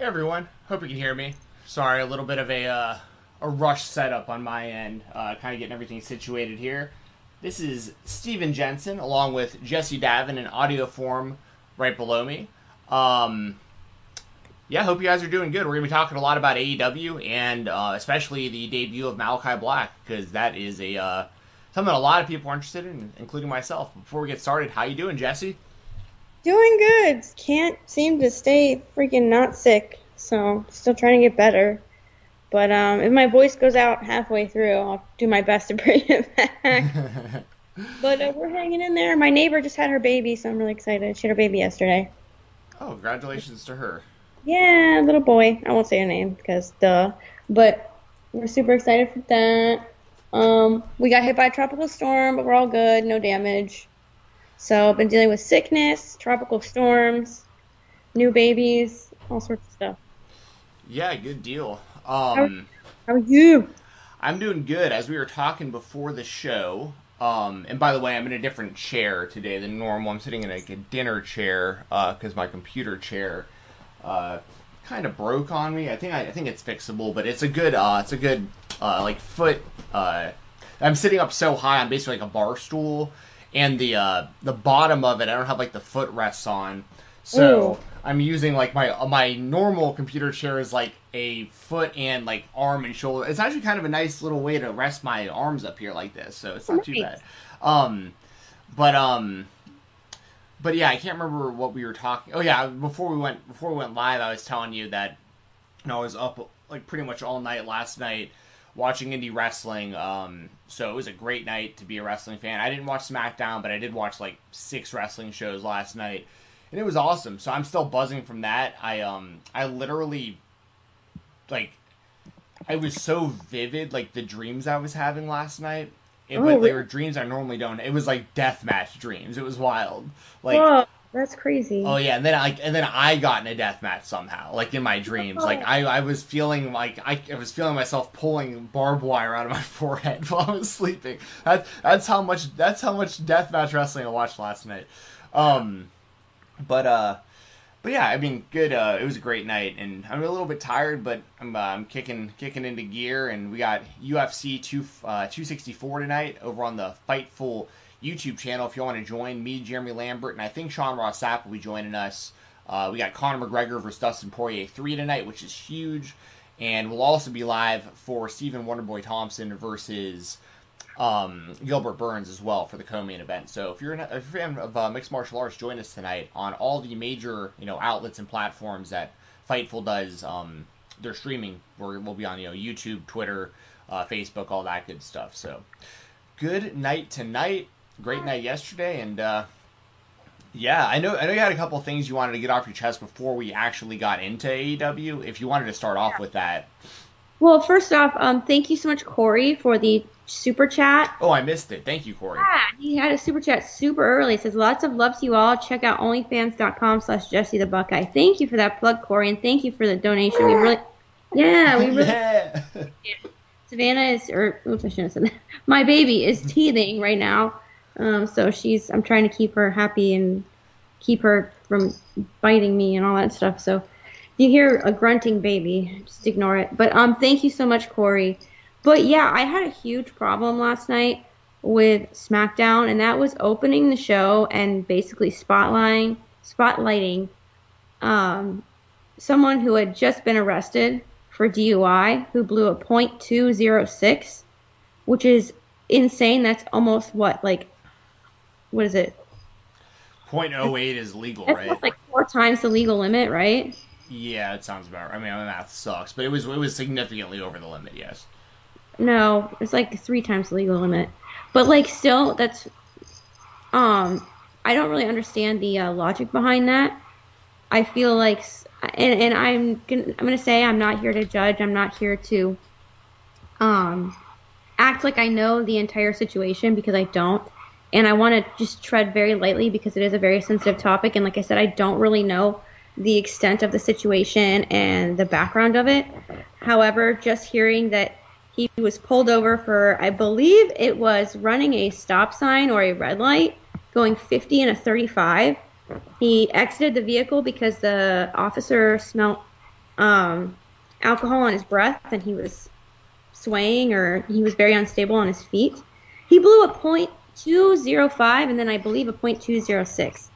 Hey everyone, hope you can hear me. Sorry, a little bit of a uh, a rush setup on my end, uh, kind of getting everything situated here. This is Steven Jensen along with Jesse Davin in audio form right below me. Um, yeah, hope you guys are doing good. We're gonna be talking a lot about AEW and uh, especially the debut of Malachi Black because that is a uh, something a lot of people are interested in, including myself. Before we get started, how you doing, Jesse? Doing good. Can't seem to stay freaking not sick. So still trying to get better. But um, if my voice goes out halfway through, I'll do my best to bring it back. but uh, we're hanging in there. My neighbor just had her baby, so I'm really excited. She had her baby yesterday. Oh, congratulations to her. Yeah, little boy. I won't say her name because duh. But we're super excited for that. Um, we got hit by a tropical storm, but we're all good. No damage. So I've been dealing with sickness, tropical storms, new babies, all sorts of stuff. Yeah, good deal. Um, How are you? I'm doing good. As we were talking before the show, um, and by the way, I'm in a different chair today than normal. I'm sitting in like a dinner chair because my computer chair uh, kind of broke on me. I think I, I, think it's fixable, but it's a good uh, it's a good uh, like foot. Uh, I'm sitting up so high, I'm basically like a bar stool, and the uh, the bottom of it, I don't have like the footrests on, so Ooh. I'm using like my uh, my normal computer chair is like a foot and like arm and shoulder. It's actually kind of a nice little way to rest my arms up here like this, so it's not too bad. Um, but um, but yeah, I can't remember what we were talking. Oh yeah, before we went before we went live, I was telling you that you know, I was up like pretty much all night last night watching indie wrestling. Um, so it was a great night to be a wrestling fan. I didn't watch SmackDown, but I did watch like six wrestling shows last night, and it was awesome. So I'm still buzzing from that. I um I literally like I was so vivid like the dreams I was having last night. It, oh, but they were dreams I normally don't. It was like death match dreams. It was wild. Like. Whoa that's crazy. Oh yeah, and then I and then I got in a death match somehow, like in my dreams. Oh. Like I, I was feeling like I, I was feeling myself pulling barbed wire out of my forehead while I was sleeping. That's that's how much that's how much death match wrestling I watched last night. Um, but uh, but yeah, I mean, good. Uh, it was a great night, and I'm a little bit tired, but I'm uh, I'm kicking kicking into gear, and we got UFC two uh, 264 tonight over on the Fightful YouTube channel if you want to join me, Jeremy Lambert, and I think Sean Ross Sapp will be joining us. Uh, we got Conor McGregor versus Dustin Poirier 3 tonight, which is huge. And we'll also be live for Stephen Wonderboy Thompson versus um, Gilbert Burns as well for the co-main event. So if you're, an, if you're a fan of uh, mixed martial arts, join us tonight on all the major you know outlets and platforms that Fightful does. Um, they're streaming. We're, we'll be on you know YouTube, Twitter, uh, Facebook, all that good stuff. So good night tonight great night yesterday, and uh, yeah, I know I know you had a couple things you wanted to get off your chest before we actually got into AEW. If you wanted to start off with that. Well, first off, um, thank you so much, Corey, for the super chat. Oh, I missed it. Thank you, Corey. Yeah, he had a super chat super early. It says lots of love to you all. Check out onlyfans.com slash Jesse the Buckeye. Thank you for that plug, Corey, and thank you for the donation. We really, yeah, we really. yeah. Savannah is, or oops, I shouldn't have said that. My baby is teething right now. Um, so she's I'm trying to keep her happy and keep her from biting me and all that stuff. So you hear a grunting baby, just ignore it. But um, thank you so much, Corey. But yeah, I had a huge problem last night with SmackDown, and that was opening the show and basically spotlighting spotlighting um, someone who had just been arrested for DUI who blew a .206, which is insane. That's almost what like what is it? 0.08 is legal, right? It's like four times the legal limit, right? Yeah, it sounds about right. I mean, my math sucks, but it was it was significantly over the limit. Yes. No, it's like three times the legal limit, but like still, that's um, I don't really understand the uh, logic behind that. I feel like, and and I'm gonna I'm gonna say I'm not here to judge. I'm not here to um act like I know the entire situation because I don't and I want to just tread very lightly because it is a very sensitive topic. And like I said, I don't really know the extent of the situation and the background of it. However, just hearing that he was pulled over for, I believe it was running a stop sign or a red light, going 50 and a 35. He exited the vehicle because the officer smelled um, alcohol on his breath and he was swaying or he was very unstable on his feet. He blew a point two zero five and then I believe a point two zero six.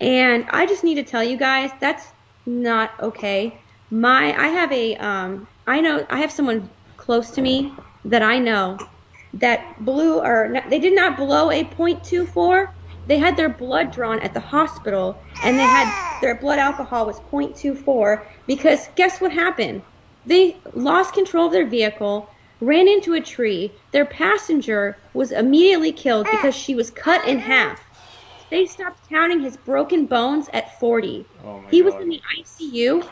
And I just need to tell you guys that's not okay. My I have a um I know I have someone close to me that I know that blew or they did not blow a .24. They had their blood drawn at the hospital and they had their blood alcohol was .24 because guess what happened? They lost control of their vehicle, ran into a tree. Their passenger was immediately killed because she was cut in half. They stopped counting his broken bones at 40. Oh he God. was in the ICU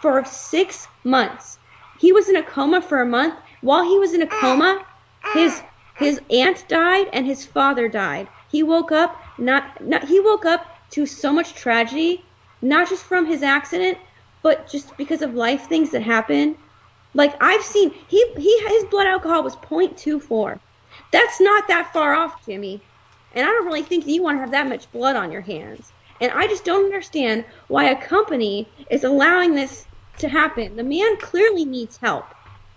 for six months. He was in a coma for a month. While he was in a coma, his his aunt died and his father died. He woke up not, not he woke up to so much tragedy, not just from his accident, but just because of life things that happen. Like I've seen he he his blood alcohol was 0.24. That's not that far off, Jimmy. And I don't really think that you want to have that much blood on your hands. And I just don't understand why a company is allowing this to happen. The man clearly needs help.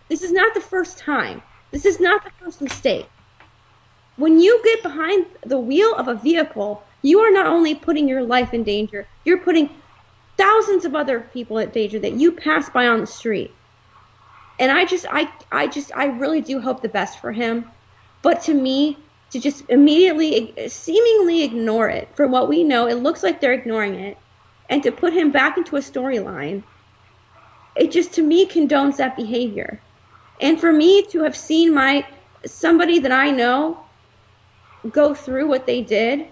This is not the first time. This is not the first mistake. When you get behind the wheel of a vehicle, you are not only putting your life in danger, you're putting thousands of other people at danger that you pass by on the street. And I just I I just I really do hope the best for him. But to me, to just immediately seemingly ignore it for what we know, it looks like they're ignoring it, and to put him back into a storyline, it just to me condones that behavior. And for me to have seen my somebody that I know go through what they did,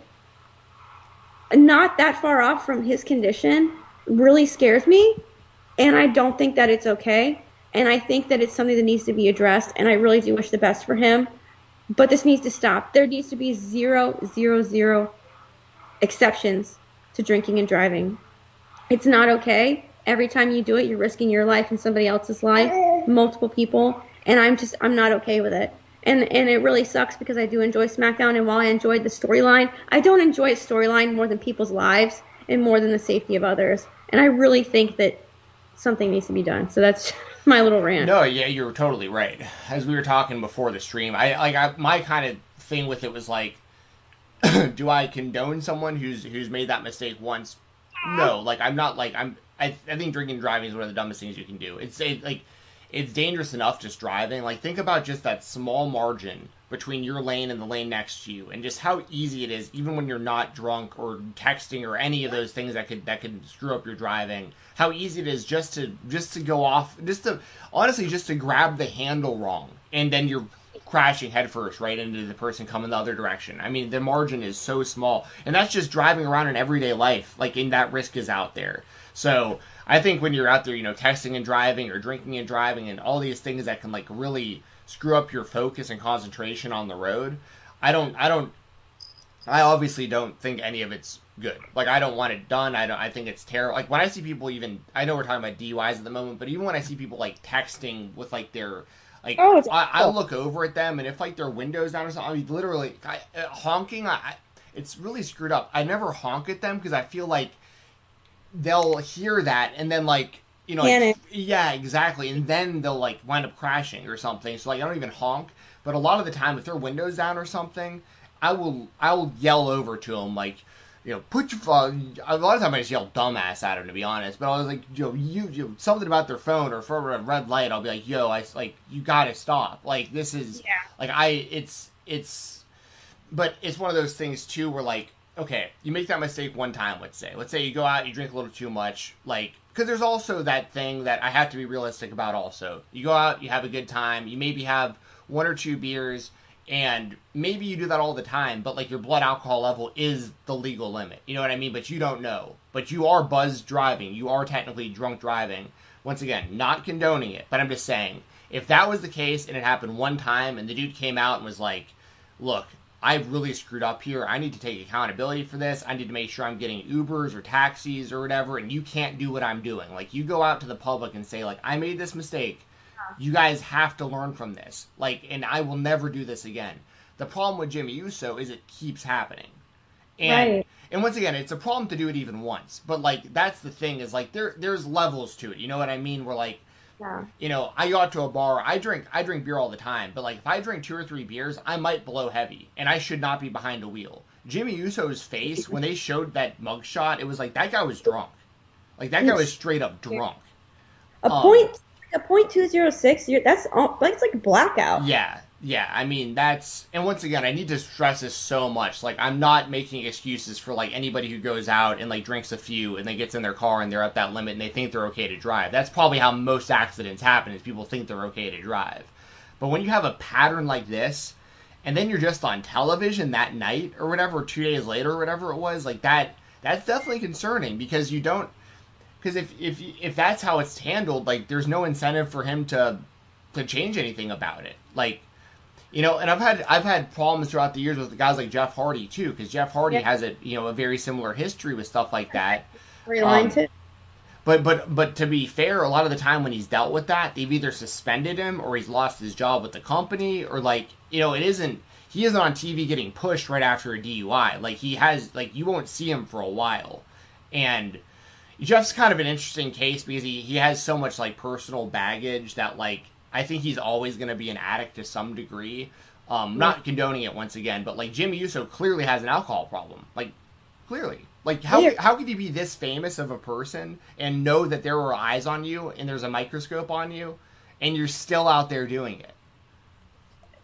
not that far off from his condition, really scares me. And I don't think that it's okay. And I think that it's something that needs to be addressed. And I really do wish the best for him. But this needs to stop. There needs to be zero, zero, zero exceptions to drinking and driving. It's not okay. Every time you do it, you're risking your life and somebody else's life, multiple people. And I'm just, I'm not okay with it. And, and it really sucks because I do enjoy SmackDown. And while I enjoyed the storyline, I don't enjoy a storyline more than people's lives and more than the safety of others. And I really think that something needs to be done. So that's my little rant. No, yeah, you're totally right. As we were talking before the stream, I like I, my kind of thing with it was like, do I condone someone who's who's made that mistake once? No, like I'm not like I'm. I, I think drinking and driving is one of the dumbest things you can do. It's it, like it's dangerous enough just driving. Like think about just that small margin between your lane and the lane next to you, and just how easy it is, even when you're not drunk or texting or any of those things that could that could screw up your driving. How easy it is just to just to go off, just to honestly just to grab the handle wrong, and then you're crashing headfirst right into the person coming the other direction. I mean, the margin is so small, and that's just driving around in everyday life. Like, in that risk is out there. So I think when you're out there, you know, texting and driving or drinking and driving and all these things that can like really screw up your focus and concentration on the road, I don't, I don't, I obviously don't think any of it's good. Like I don't want it done. I don't. I think it's terrible. Like when I see people even, I know we're talking about DUIs at the moment, but even when I see people like texting with like their like Oh, I, I look over at them and if like their windows down or something, I mean, literally I, uh, honking. I, it's really screwed up. I never honk at them because I feel like they'll hear that and then like you know like, yeah exactly. And then they'll like wind up crashing or something. So like i don't even honk. But a lot of the time if their windows down or something i will i will yell over to them like you know put your phone a lot of times i just yell dumbass at them to be honest. But i was like yo you, you something about their phone or for a red light i'll be like yo i like you gotta stop. Like this is Yeah. like i it's it's but it's one of those things too where like okay you make that mistake one time let's say. Let's say you go out you drink a little too much like because there's also that thing that i have to be realistic about also. You go out you have a good time you maybe have one or two beers and maybe you do that all the time but like your blood alcohol level is the legal limit. You know what i mean? But you don't know. But you are buzz driving. You are technically drunk driving. Once again not condoning it but i'm just saying if that was the case and it happened one time and the dude came out and was like look, I really screwed up here. I need to take accountability for this. I need to make sure I'm getting Ubers or taxis or whatever, and you can't do what I'm doing. Like, you go out to the public and say, like, I made this mistake. You guys have to learn from this. Like, and I will never do this again. The problem with Jimmy Uso is it keeps happening. And right. and once again, it's a problem to do it even once. But like that's the thing is like there there's levels to it. You know what I mean? We're like yeah. You know, I go out to a bar. I drink. I drink beer all the time. But like, if I drink two or three beers, I might blow heavy, and I should not be behind a wheel. Jimmy Uso's face when they showed that mugshot, it was like that guy was drunk. Like that guy was straight up drunk. A um, point, a point two zero six. That's all, like it's like blackout. Yeah, yeah, I mean that's and once again I need to stress this so much. Like I'm not making excuses for like anybody who goes out and like drinks a few and then gets in their car and they're at that limit and they think they're okay to drive. That's probably how most accidents happen is people think they're okay to drive. But when you have a pattern like this and then you're just on television that night or whatever, 2 days later or whatever it was, like that that's definitely concerning because you don't because if if if that's how it's handled, like there's no incentive for him to to change anything about it. Like you know, and I've had I've had problems throughout the years with guys like Jeff Hardy too, because Jeff Hardy yeah. has a you know a very similar history with stuff like that. Um, but but but to be fair, a lot of the time when he's dealt with that, they've either suspended him or he's lost his job with the company, or like you know it isn't he isn't on TV getting pushed right after a DUI. Like he has like you won't see him for a while, and Jeff's kind of an interesting case because he he has so much like personal baggage that like I think he's always going to be an addict to some degree. Um, not condoning it once again, but like Jimmy Uso clearly has an alcohol problem. Like clearly, like how yeah. how could you be this famous of a person and know that there were eyes on you and there's a microscope on you, and you're still out there doing it?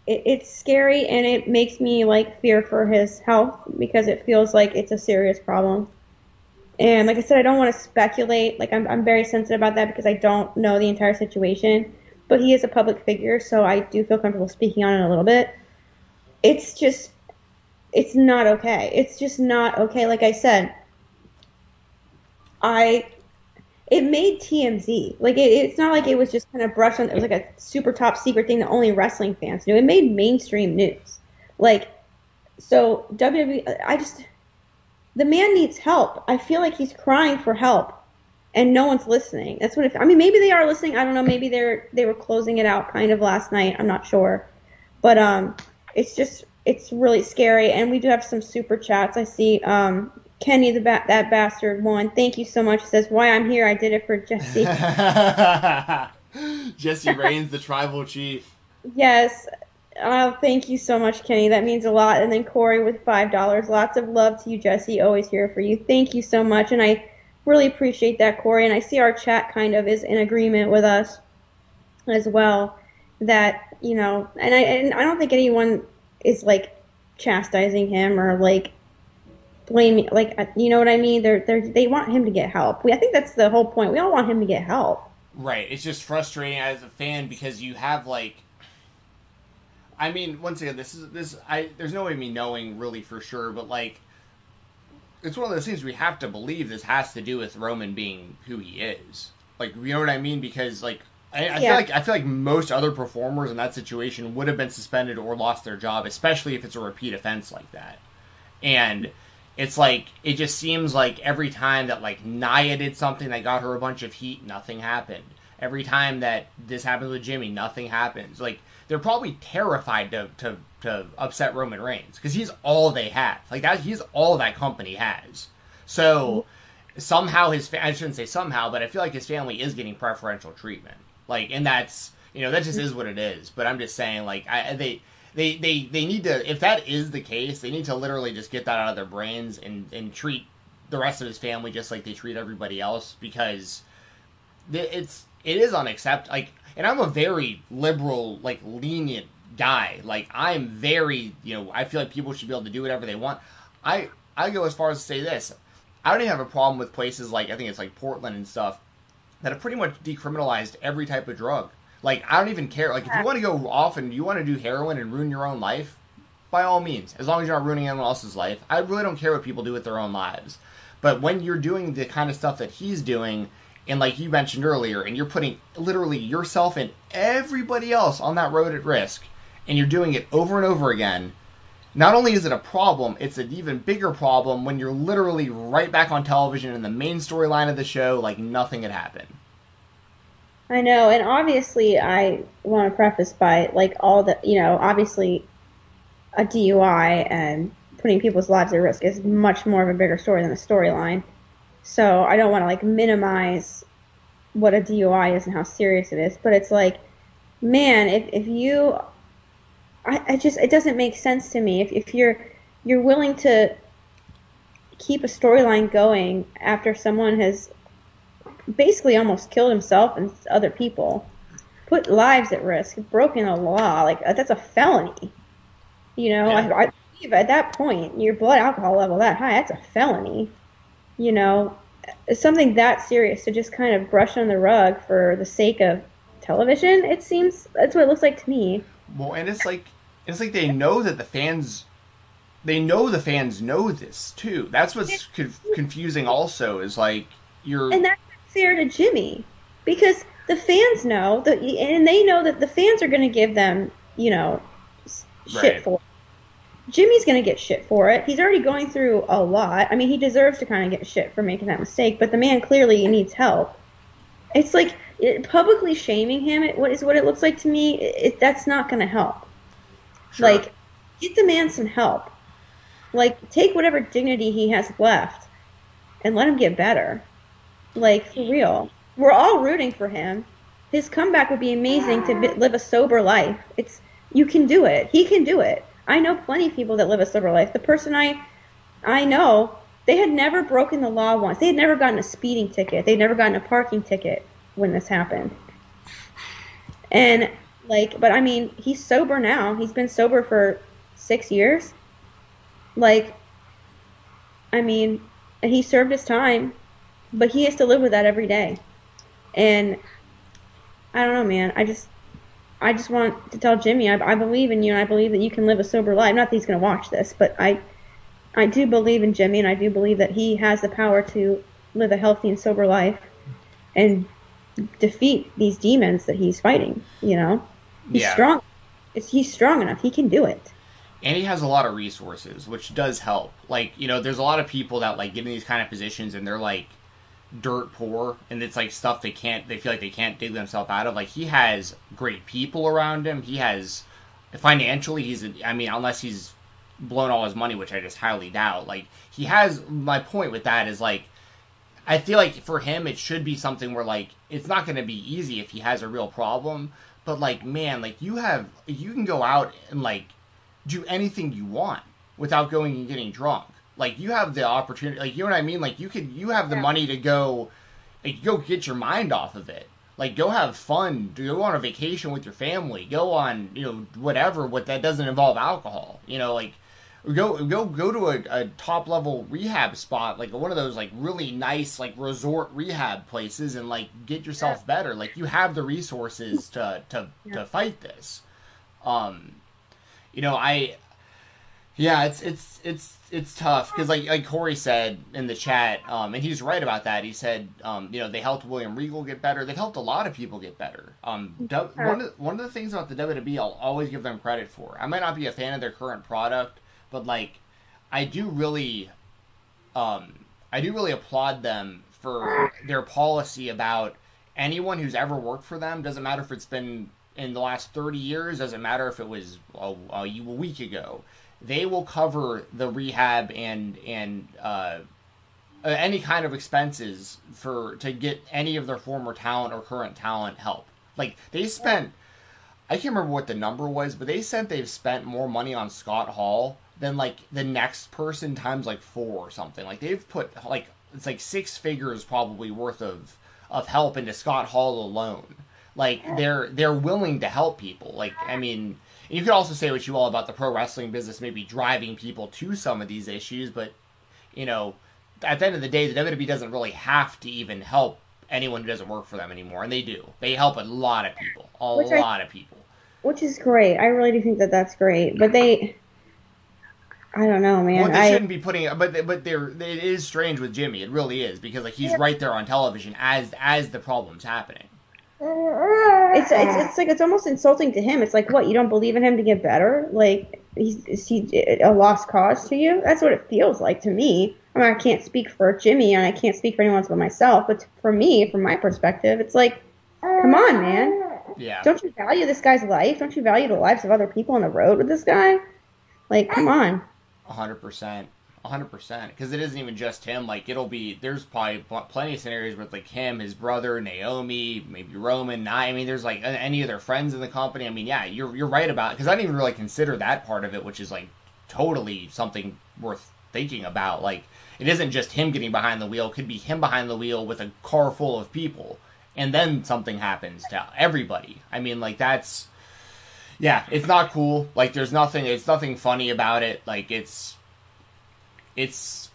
it it's scary and it makes me like fear for his health because it feels like it's a serious problem. And like I said, I don't want to speculate. Like I'm, I'm very sensitive about that because I don't know the entire situation but he is a public figure, so I do feel comfortable speaking on it a little bit. It's just, it's not okay. It's just not okay. Like I said, I, it made TMZ. Like it, it's not like it was just kind of brushed on. It was like a super top secret thing that only wrestling fans knew. It made mainstream news. Like, so WWE, I just, the man needs help. I feel like he's crying for help and no one's listening. That's what it, I mean. Maybe they are listening. I don't know. Maybe they're they were closing it out kind of last night. I'm not sure, but um, it's just it's really scary. And we do have some super chats. I see um, Kenny the ba- that bastard one. Thank you so much. says why I'm here. I did it for Jesse. Jesse Reigns, the tribal chief. Yes. Uh, thank you so much, Kenny. That means a lot. And then Corey with five dollars. Lots of love to you, Jesse. Always here for you. Thank you so much. And I really appreciate that, Corey. And I see our chat kind of is in agreement with us as well. That you know, and I and I don't think anyone is like chastising him or like blaming, like uh, you know what I mean. They're they they want him to get help. We I think that's the whole point. We all want him to get help. Right. It's just frustrating as a fan because you have like. I mean, once again, this is this. I there's no way me knowing really for sure, but like it's one of those things we have to believe this has to do with Roman being who he is. Like, you know what I mean? Because like I, I yeah. feel like I feel like most other performers in that situation would have been suspended or lost their job, especially if it's a repeat offense like that. And it's like it just seems like every time that like Nia did something that got her a bunch of heat, nothing happened. Every time that this happens with Jimmy, nothing happens. Like they're probably terrified to to to upset Roman Reigns because he's all they have. Like that, he's all that company has. So somehow his fa- I shouldn't say somehow, but I feel like his family is getting preferential treatment. Like, and that's you know that just is what it is. But I'm just saying, like, I they. They, they, they need to if that is the case they need to literally just get that out of their brains and, and treat the rest of his family just like they treat everybody else because it's it is unacceptable like and i'm a very liberal like lenient guy. Like I'm very, you know, I feel like people should be able to do whatever they want. I I go as far as to say this. I don't even have a problem with places like I think it's like Portland and stuff that have pretty much decriminalized every type of drug. Like I don't even care. Like if you want to go off and you want to do heroin and ruin your own life, by all means, as long as you're not ruining anyone else's life. I really don't care what people do with their own lives. But when you're doing the kind of stuff that he's doing, and like you mentioned earlier, and you're putting literally yourself and everybody else on that road at risk, and you're doing it over and over again, not only is it a problem, it's an even bigger problem when you're literally right back on television in the main storyline of the show like nothing had happened. I know, and obviously, I want to preface by like all the, you know, obviously a DUI and putting people's lives at risk is much more of a bigger story than a storyline. So I don't want to like minimize what a DUI is and how serious it is, but it's like, man, if if you, I, I just it doesn't make sense to me if if you're you're willing to keep a storyline going after someone has basically almost killed himself and other people, put lives at risk, broken a law, like uh, that's a felony. You know, yeah. I, I believe at that point, your blood alcohol level that high, that's a felony. You know, something that serious to just kind of brush on the rug for the sake of television. It seems that's what it looks like to me. Well, and it's like it's like they know that the fans they know the fans know this too. That's what's confusing. Also, is like you're and that's fair to Jimmy because the fans know that, and they know that the fans are going to give them, you know, shit right. for. Jimmy's going to get shit for it. He's already going through a lot. I mean, he deserves to kind of get shit for making that mistake, but the man clearly needs help. It's like it, publicly shaming him. It, what is what it looks like to me? It, that's not going to help. Sure. Like, get the man some help. Like, take whatever dignity he has left and let him get better. Like, for real. We're all rooting for him. His comeback would be amazing to live a sober life. It's you can do it. He can do it. I know plenty of people that live a sober life. The person I I know, they had never broken the law once. They had never gotten a speeding ticket. They'd never gotten a parking ticket when this happened. And like, but I mean, he's sober now. He's been sober for six years. Like, I mean, he served his time, but he has to live with that every day. And I don't know, man. I just, I just want to tell Jimmy, I, I believe in you, and I believe that you can live a sober life. Not that he's going to watch this, but I, I do believe in Jimmy, and I do believe that he has the power to live a healthy and sober life, and defeat these demons that he's fighting. You know, he's yeah. strong. It's, he's strong enough. He can do it and he has a lot of resources, which does help. Like, you know, there's a lot of people that like get in these kind of positions and they're like dirt poor and it's like stuff they can't they feel like they can't dig themselves out of. Like he has great people around him. He has financially he's i mean, unless he's blown all his money, which I just highly doubt. Like he has my point with that is like I feel like for him it should be something where like it's not going to be easy if he has a real problem, but like man, like you have you can go out and like do anything you want without going and getting drunk. Like you have the opportunity, like you know what I mean. Like you could, you have the yeah. money to go, like, go get your mind off of it. Like go have fun, go on a vacation with your family, go on you know whatever. What that doesn't involve alcohol, you know, like go go go to a, a, top level rehab spot like one of those like really nice like resort rehab places and like get yourself yeah. better like you have the resources to to, yeah. to fight this um you know, I yeah, it's it's it's it's tough because like like Corey said in the chat, um, and he's right about that. He said, um, you know, they helped William Regal get better. They've helped a lot of people get better. Um, one of one of the things about the WWE, I'll always give them credit for. I might not be a fan of their current product, but like, I do really, um, I do really applaud them for their policy about anyone who's ever worked for them. Doesn't matter if it's been in the last 30 years, doesn't matter if it was a, a week ago, they will cover the rehab and and uh, any kind of expenses for to get any of their former talent or current talent help. Like they spent, I can't remember what the number was, but they said they've spent more money on Scott Hall than like the next person times like four or something. Like they've put like it's like six figures probably worth of of help into Scott Hall alone. Like they're they're willing to help people. Like I mean, you could also say what you all about the pro wrestling business, maybe driving people to some of these issues, but you know, at the end of the day, the WWE doesn't really have to even help anyone who doesn't work for them anymore, and they do. They help a lot of people, a which lot I, of people. Which is great. I really do think that that's great, but they. I don't know, man. Well, they shouldn't be putting, it, but but they're it is strange with Jimmy. It really is because like he's yeah. right there on television as as the problem's happening. It's, it's it's like it's almost insulting to him. It's like what you don't believe in him to get better. Like he's is he a lost cause to you? That's what it feels like to me. I mean, I can't speak for Jimmy and I can't speak for anyone else but myself. But for me, from my perspective, it's like, come on, man. Yeah. Don't you value this guy's life? Don't you value the lives of other people on the road with this guy? Like, come on. hundred percent, hundred percent. Because it isn't even just him. Like it'll be there's probably plenty of scenarios with like him, his brother, Naomi, maybe Roman. I mean, there's like any of their friends in the company. I mean, yeah, you're you're right about because I didn't even really consider that part of it, which is like totally something worth thinking about. Like it isn't just him getting behind the wheel; it could be him behind the wheel with a car full of people, and then something happens to everybody. I mean, like that's yeah, it's not cool. Like there's nothing it's nothing funny about it. Like it's it's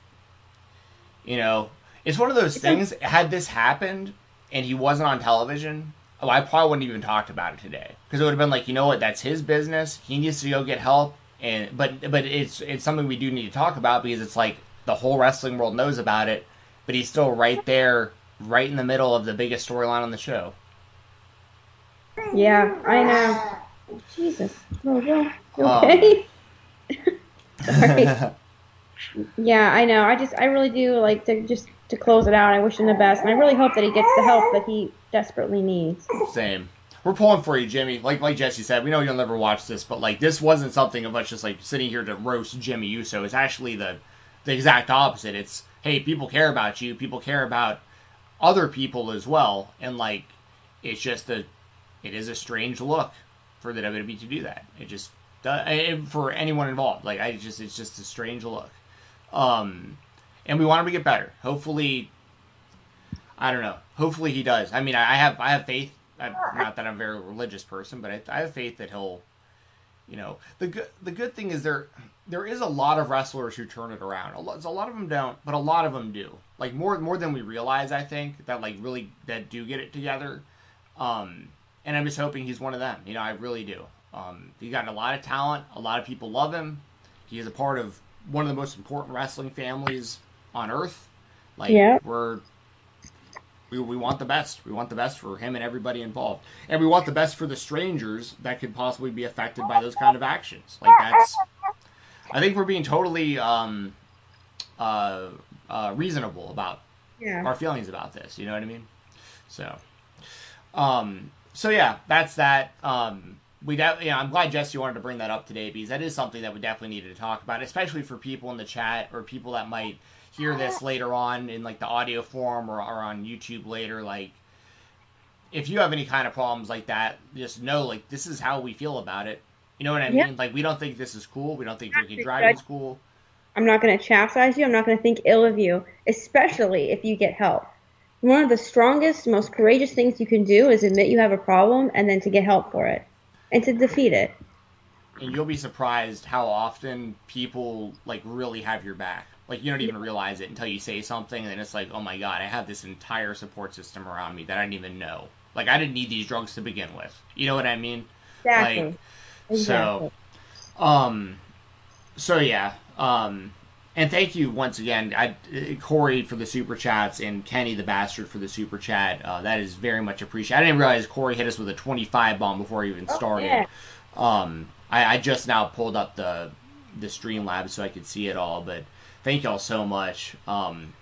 you know, it's one of those things had this happened and he wasn't on television, oh, I probably wouldn't even talked about it today because it would have been like, you know what, that's his business. He needs to go get help and but but it's it's something we do need to talk about because it's like the whole wrestling world knows about it, but he's still right there right in the middle of the biggest storyline on the show. Yeah, I know. Jesus. Oh, well, okay. Um. yeah, I know. I just, I really do like to just to close it out. I wish him the best, and I really hope that he gets the help that he desperately needs. Same. We're pulling for you, Jimmy. Like like Jesse said, we know you'll never watch this, but like this wasn't something of us just like sitting here to roast Jimmy Uso. It's actually the the exact opposite. It's hey, people care about you. People care about other people as well, and like it's just a it is a strange look for the WWE to do that. It just uh, does, for anyone involved. Like I just it's just a strange look. Um, and we want him to get better. Hopefully, I don't know. Hopefully he does. I mean, I have I have faith. I, not that I'm a very religious person, but I, I have faith that he'll. You know, the good the good thing is there there is a lot of wrestlers who turn it around. A lot, a lot of them don't, but a lot of them do. Like more more than we realize, I think that like really that do get it together. Um, and I'm just hoping he's one of them. You know, I really do. Um, he's got a lot of talent. A lot of people love him. He is a part of one of the most important wrestling families on earth. Like yeah. we're we, we want the best. We want the best for him and everybody involved, and we want the best for the strangers that could possibly be affected by those kind of actions. Like that's, I think we're being totally um, uh, uh, reasonable about yeah. our feelings about this. You know what I mean? So, um, so yeah, that's that. Um, we de- yeah, I'm glad Jesse wanted to bring that up today because that is something that we definitely needed to talk about, especially for people in the chat or people that might hear this later on in like the audio form or, or on YouTube later. Like, if you have any kind of problems like that, just know like this is how we feel about it. You know what I mean? Like, we don't think this is cool. We don't think drinking driving is cool. I'm not going to chastise you. I'm not going to think ill of you, especially if you get help one of the strongest, most courageous things you can do is admit you have a problem and then to get help for it and to defeat it. And you'll be surprised how often people like really have your back. Like you don't even realize it until you say something, and it's like, oh my god, I have this entire support system around me that I didn't even know. Like I didn't need these drugs to begin with. You know what I mean? Exactly. Like, exactly. So, um, so yeah, um, and thank you once again, I, Corey, for the super chats and Kenny the bastard for the super chat. Uh, that is very much appreciated. I didn't realize Corey hit us with a 25 bomb before he even oh, started. Oh, yeah. um, I, I, just now pulled up the the Streamlabs so I could see it all, but thank y'all so much. Um,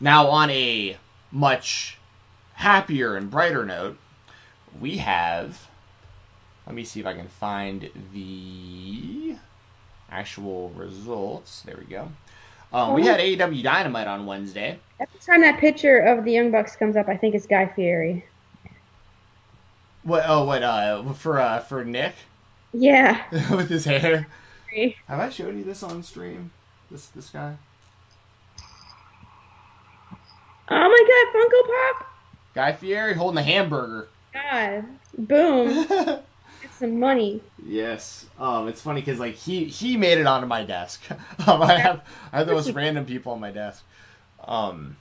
now, on a much happier and brighter note, we have. Let me see if I can find the actual results. There we go. Um, we had AEW Dynamite on Wednesday. Every time that picture of the Young Bucks comes up, I think it's Guy Fieri. What? Oh, what? Uh, for uh, for Nick. Yeah. With his hair. Have I showed you this on stream? This this guy. Oh my God! Funko Pop. Guy Fieri holding a hamburger. God, boom. some money. Yes. Um, it's funny because like he he made it onto my desk. um, I have I have the most random people on my desk. Um,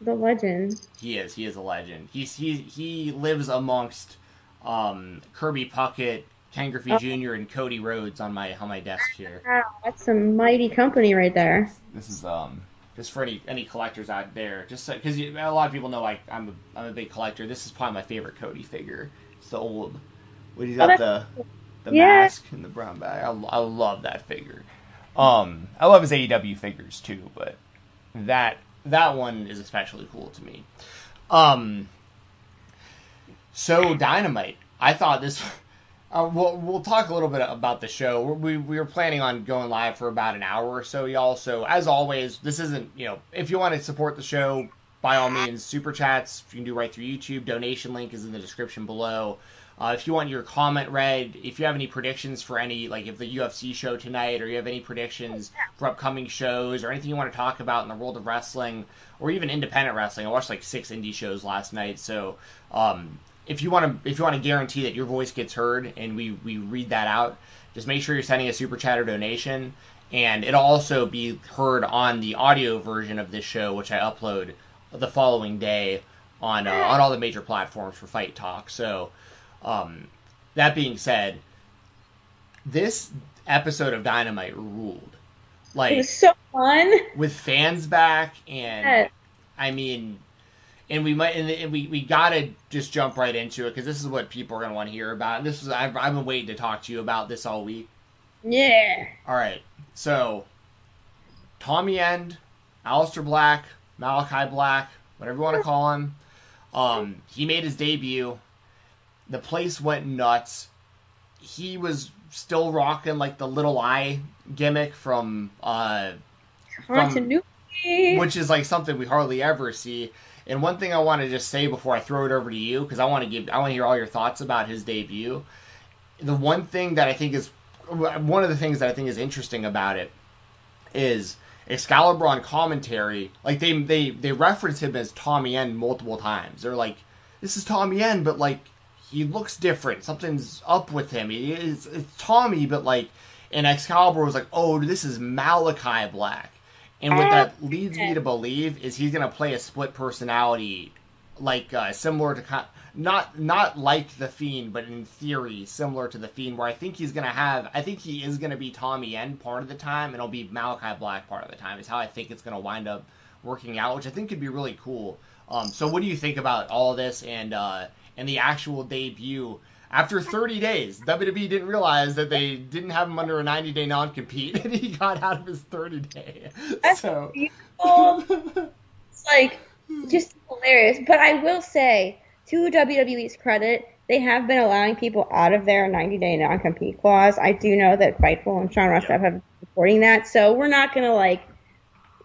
the legend. He is. He is a legend. He's he he lives amongst um, Kirby Puckett, Ken Griffey oh. Jr. and Cody Rhodes on my on my desk here. Wow, that's some mighty company right there. This is um just for any any collectors out there, just because so, a lot of people know like I'm a, I'm a big collector. This is probably my favorite Cody figure. It's the old What he's got oh, the the yeah. mask and the brown bag. I, I love that figure. Um, I love his AEW figures too, but that that one is especially cool to me. Um, so dynamite. I thought this Uh, we'll we'll talk a little bit about the show. We we were planning on going live for about an hour or so, y'all. So as always, this isn't you know if you want to support the show, by all means, super chats you can do right through YouTube. Donation link is in the description below. Uh, if you want your comment read, if you have any predictions for any, like if the UFC show tonight, or you have any predictions for upcoming shows, or anything you want to talk about in the world of wrestling, or even independent wrestling, I watched like six indie shows last night. So um, if you want to, if you want to guarantee that your voice gets heard and we we read that out, just make sure you're sending a super chat or donation, and it'll also be heard on the audio version of this show, which I upload the following day on uh, on all the major platforms for Fight Talk. So. Um, that being said, this episode of Dynamite ruled. Like it was so fun with fans back, and Yes. I mean, and we might, and, we we gotta just jump right into it because this is what people are gonna want to hear about. And this is I've, I've been waiting to talk to you about this all week. Yeah. All right, so Tommy End, Aleister Black, Malachi Black, whatever you want to call him, um, he made his debut. The place went nuts. He was still rocking like the little eye gimmick from, uh, From- which is like something we hardly ever see. And one thing I want to just say before I throw it over to you, because I want to give, I want to hear all your thoughts about his debut. The one thing that I think is, one of the things that I think is interesting about it is Excalibur on commentary. Like they they they reference him as Tommy End multiple times. They're like, this is Tommy End, but like he looks different. Something's up with him. He is it's Tommy, but like, and Excalibur was like, oh, this is Malachi Black. And what that leads me to believe is he's gonna play a split personality, like uh, similar to not not like the Fiend, but in theory similar to the Fiend. Where I think he's gonna have, I think he is gonna be Tommy End part of the time, and it'll be Malachi Black part of the time. Is how I think it's gonna wind up working out, which I think could be really cool. Um, so what do you think about all this and uh, and the actual debut? After 30 days, WWE didn't realize that they didn't have him under a 90 day non compete, and he got out of his 30 day. That's So, beautiful. It's like just hilarious. But I will say, to WWE's credit, they have been allowing people out of their 90 day non compete clause. I do know that Fightful and Sean Sapp have been reporting that. So we're not going to like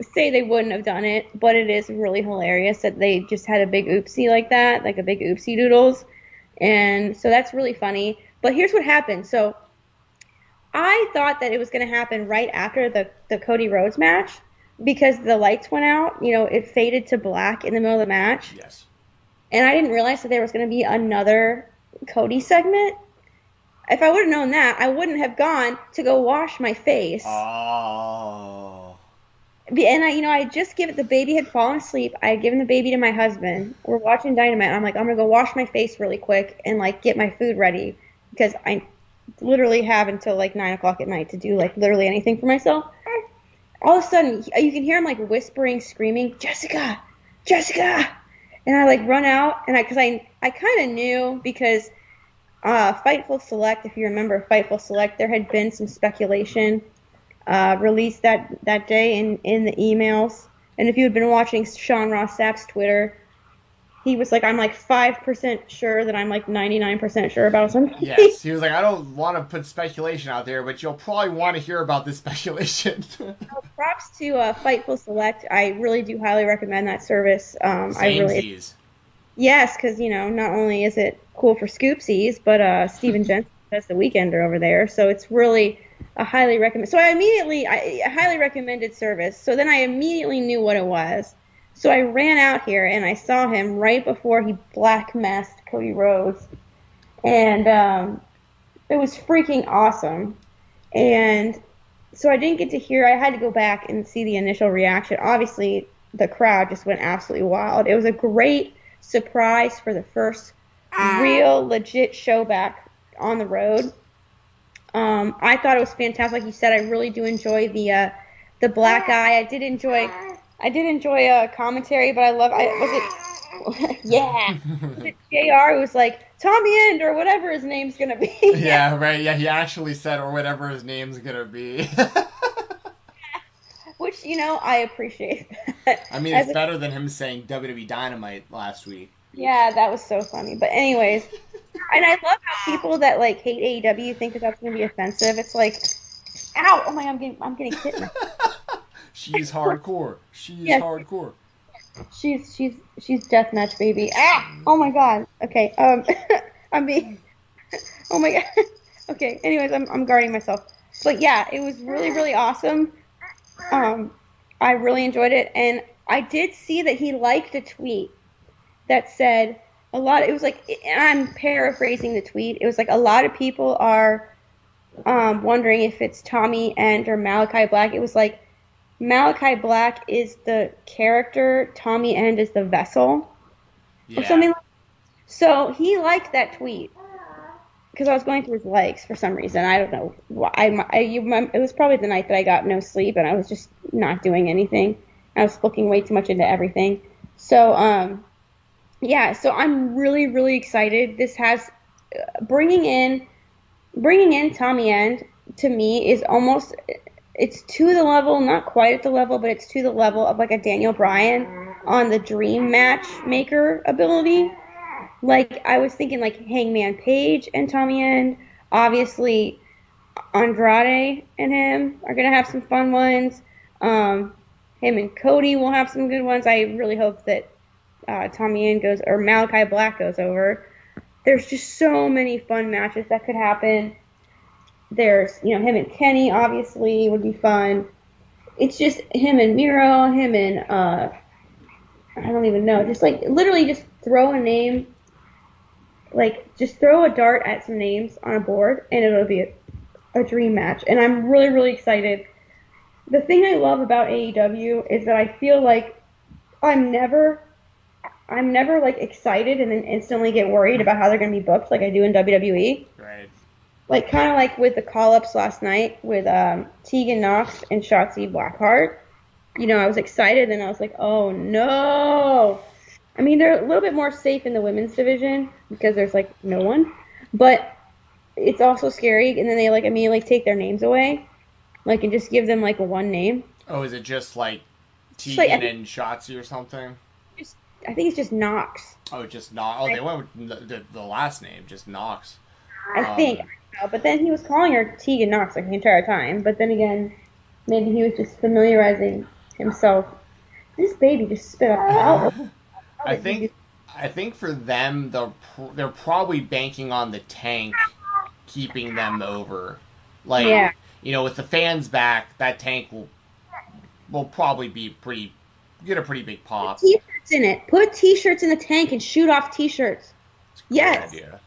say they wouldn't have done it, but it is really hilarious that they just had a big oopsie like that, like a big oopsie doodles. And so that's really funny. But here's what happened. So I thought that it was going to happen right after the, the Cody Rhodes match because the lights went out. You know, it faded to black in the middle of the match. yes. And I didn't realize that there was going to be another Cody segment. If I would have known that, I wouldn't have gone to go wash my face. Oh. And I, you know, I just given the baby had fallen asleep. I had given the baby to my husband. We're watching Dynamite. I'm like, I'm gonna go wash my face really quick and like get my food ready because I literally have until like nine o'clock at night to do like literally anything for myself. All of a sudden, you can hear him like whispering, screaming, Jessica, Jessica, and I like run out and I because I I kind of knew because uh, Fightful Select, if you remember Fightful Select, there had been some speculation uh, released that that day in in the emails. And if you had been watching Sean Ross Sapp's Twitter, he was like, "I'm like five percent sure that I'm like 99 percent sure about something." Yes. He was like, I don't want to put speculation out there, but you'll probably want to hear about this speculation. Props to uh, Fightful Select. I really do highly recommend that service. Um, I really yes, because you know not only is it cool for scoopsies, but uh, Steven Jensen does the Weekender over there, so it's really a highly recommend. So I immediately I highly recommended service. So then I immediately knew what it was. So I ran out here and I saw him right before he black masked Cody Rhodes, and um, it was freaking awesome. And so I didn't get to hear. I had to go back and see the initial reaction. Obviously, the crowd just went absolutely wild. It was a great surprise for the first real legit show back on the road. Um, I thought it was fantastic. Like you said, I really do enjoy the uh, the black eye. I did enjoy. I did enjoy uh, commentary, but I love. I was it. yeah. Was it Jr. who was like Tommy End or whatever his name's gonna be. yeah, right. Yeah, he actually said, or whatever his name's gonna be. Which you know I appreciate. That. I mean, As it's a- better than him saying WWE Dynamite last week. Yeah, that was so funny. But anyways, and I love how people that like hate AEW think that that's going to be offensive. It's like, ow! Oh my, I'm getting, I'm getting hit. she's hardcore. She's hardcore. She's she's she's deathmatch baby. Ah! Oh my god. Okay. Um, I'm being. Oh my god. Okay. Anyways, I'm I'm guarding myself. But yeah, it was really really awesome. Um, I really enjoyed it, and I did see that he liked a tweet that said a lot. It was like I'm paraphrasing the tweet. It was like a lot of people are um, wondering if it's Tommy End or Malakai Black. It was like Malakai Black is the character, Tommy End is the vessel, yeah. or something. like So he liked that tweet because I was going through his likes for some reason. I don't know why. I, I you, it was probably the night that I got no sleep and I was just not doing anything. I was looking way too much into everything. So um, yeah. So I'm really really excited. This has uh, bringing in bringing in Tommy End to me is almost it's to the level, not quite at the level, but it's to the level of like a Daniel Bryan on the dream match maker ability like I was thinking like Hangman Page and Tommy End. Obviously, Andrade and him are gonna have some fun ones. Um, him and Cody will have some good ones. I really hope that uh, Tommy End goes or Malakai Black goes over. There's just so many fun matches that could happen. There's you know him and Kenny obviously would be fun. It's just him and Miro, him and uh, I don't even know. Just like literally just throw a name like just throw a dart at some names on a board and it'll be a, a dream match. And I'm really, really excited. The thing I love about AEW is that I feel like I'm never I'm never like excited and then instantly get worried about how they're going to be booked like I do in WWE. Right. Like kind of like with the call ups last night with um, Tegan Knox and Shotzi Blackheart. You know, I was excited and I was like, oh no, I mean, they're a little bit more safe in the women's division because there's like no one, but it's also scary. And then they like immediately take their names away, like and just give them like one name. Oh, is it just like Tegan like, and Shotzi or something? I think it's just Knox. Oh, just Knox. Oh, they went with the, the, last name, just Knox. I um, think. But then he was calling her Tegan Knox like the entire time. But then again, maybe he was just familiarizing himself. This baby just spit out. I think I think for them they're they're probably banking on the tank keeping them over. Like yeah. you know, with the fans back, that tank will will probably be pretty get a pretty big pop. T-shirts in it. Put t-shirts in the tank and shoot off t-shirts. Yes. Idea.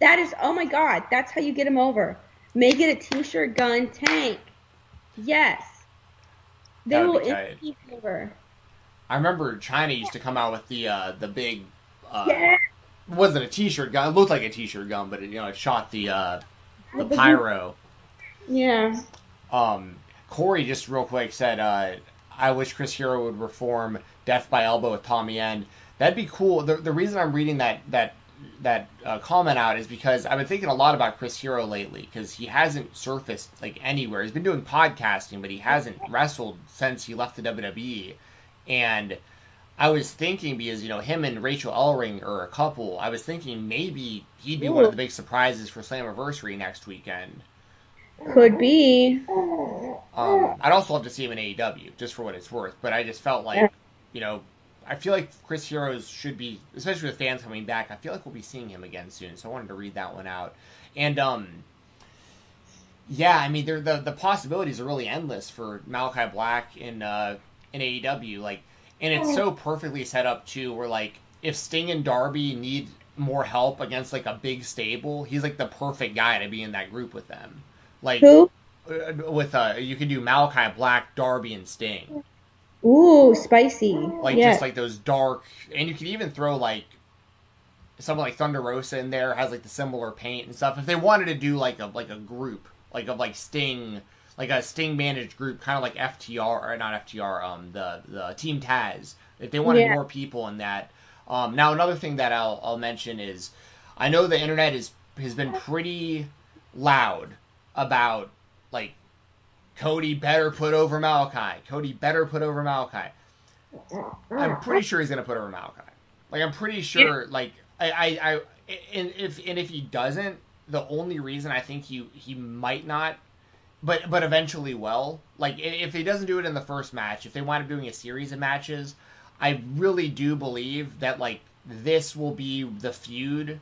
That is oh my god, that's how you get them over. Make it a t-shirt gun tank. Yes. They will instantly over. I remember Chyna used to come out with the uh, the big. Uh, yeah. Wasn't a T-shirt gun. It looked like a T-shirt gun, but it, you know it shot the uh, the pyro. Yeah. Um, Corey just real quick said, uh, "I wish Chris Hero would reform Death by Elbow with Tommy End. That'd be cool." The the reason I'm reading that that that uh, comment out is because I've been thinking a lot about Chris Hero lately because he hasn't surfaced like anywhere. He's been doing podcasting, but he hasn't wrestled since he left the WWE. And I was thinking because you know him and Rachel Ellering are a couple. I was thinking maybe he'd be Ooh. one of the big surprises for Slammiversary next weekend. Could be. Um, I'd also love to see him in AEW, just for what it's worth. But I just felt like, yeah. you know, I feel like Chris Heroes should be, especially with fans coming back. I feel like we'll be seeing him again soon. So I wanted to read that one out. And um, yeah, I mean, the the possibilities are really endless for Malakai Black in uh, in AEW. Like, and it's so perfectly set up too, where like if Sting and Darby need more help against like a big stable, he's like the perfect guy to be in that group with them. Like, Who? Uh, with uh, you can do Malakai Black, Darby, and Sting. Ooh, spicy! Like just like those dark, and you can even throw like someone like Thunder Rosa in there has like the similar paint and stuff. If they wanted to do like a like a group like of like Sting, like a Sting managed group, kind of like FTR or not FTR, um, the the Team Taz. If they wanted yeah. more people in that. Um, now another thing that I'll I'll mention is, I know the internet is has been pretty loud about like Cody better put over Malakai. Cody better put over Malakai. I'm pretty sure he's gonna put over Malakai. Like I'm pretty sure. Like I, I, I and if and if he doesn't, the only reason I think he he might not, but but eventually will. Like if he doesn't do it in the first match, if they wind up doing a series of matches, I really do believe that like this will be the feud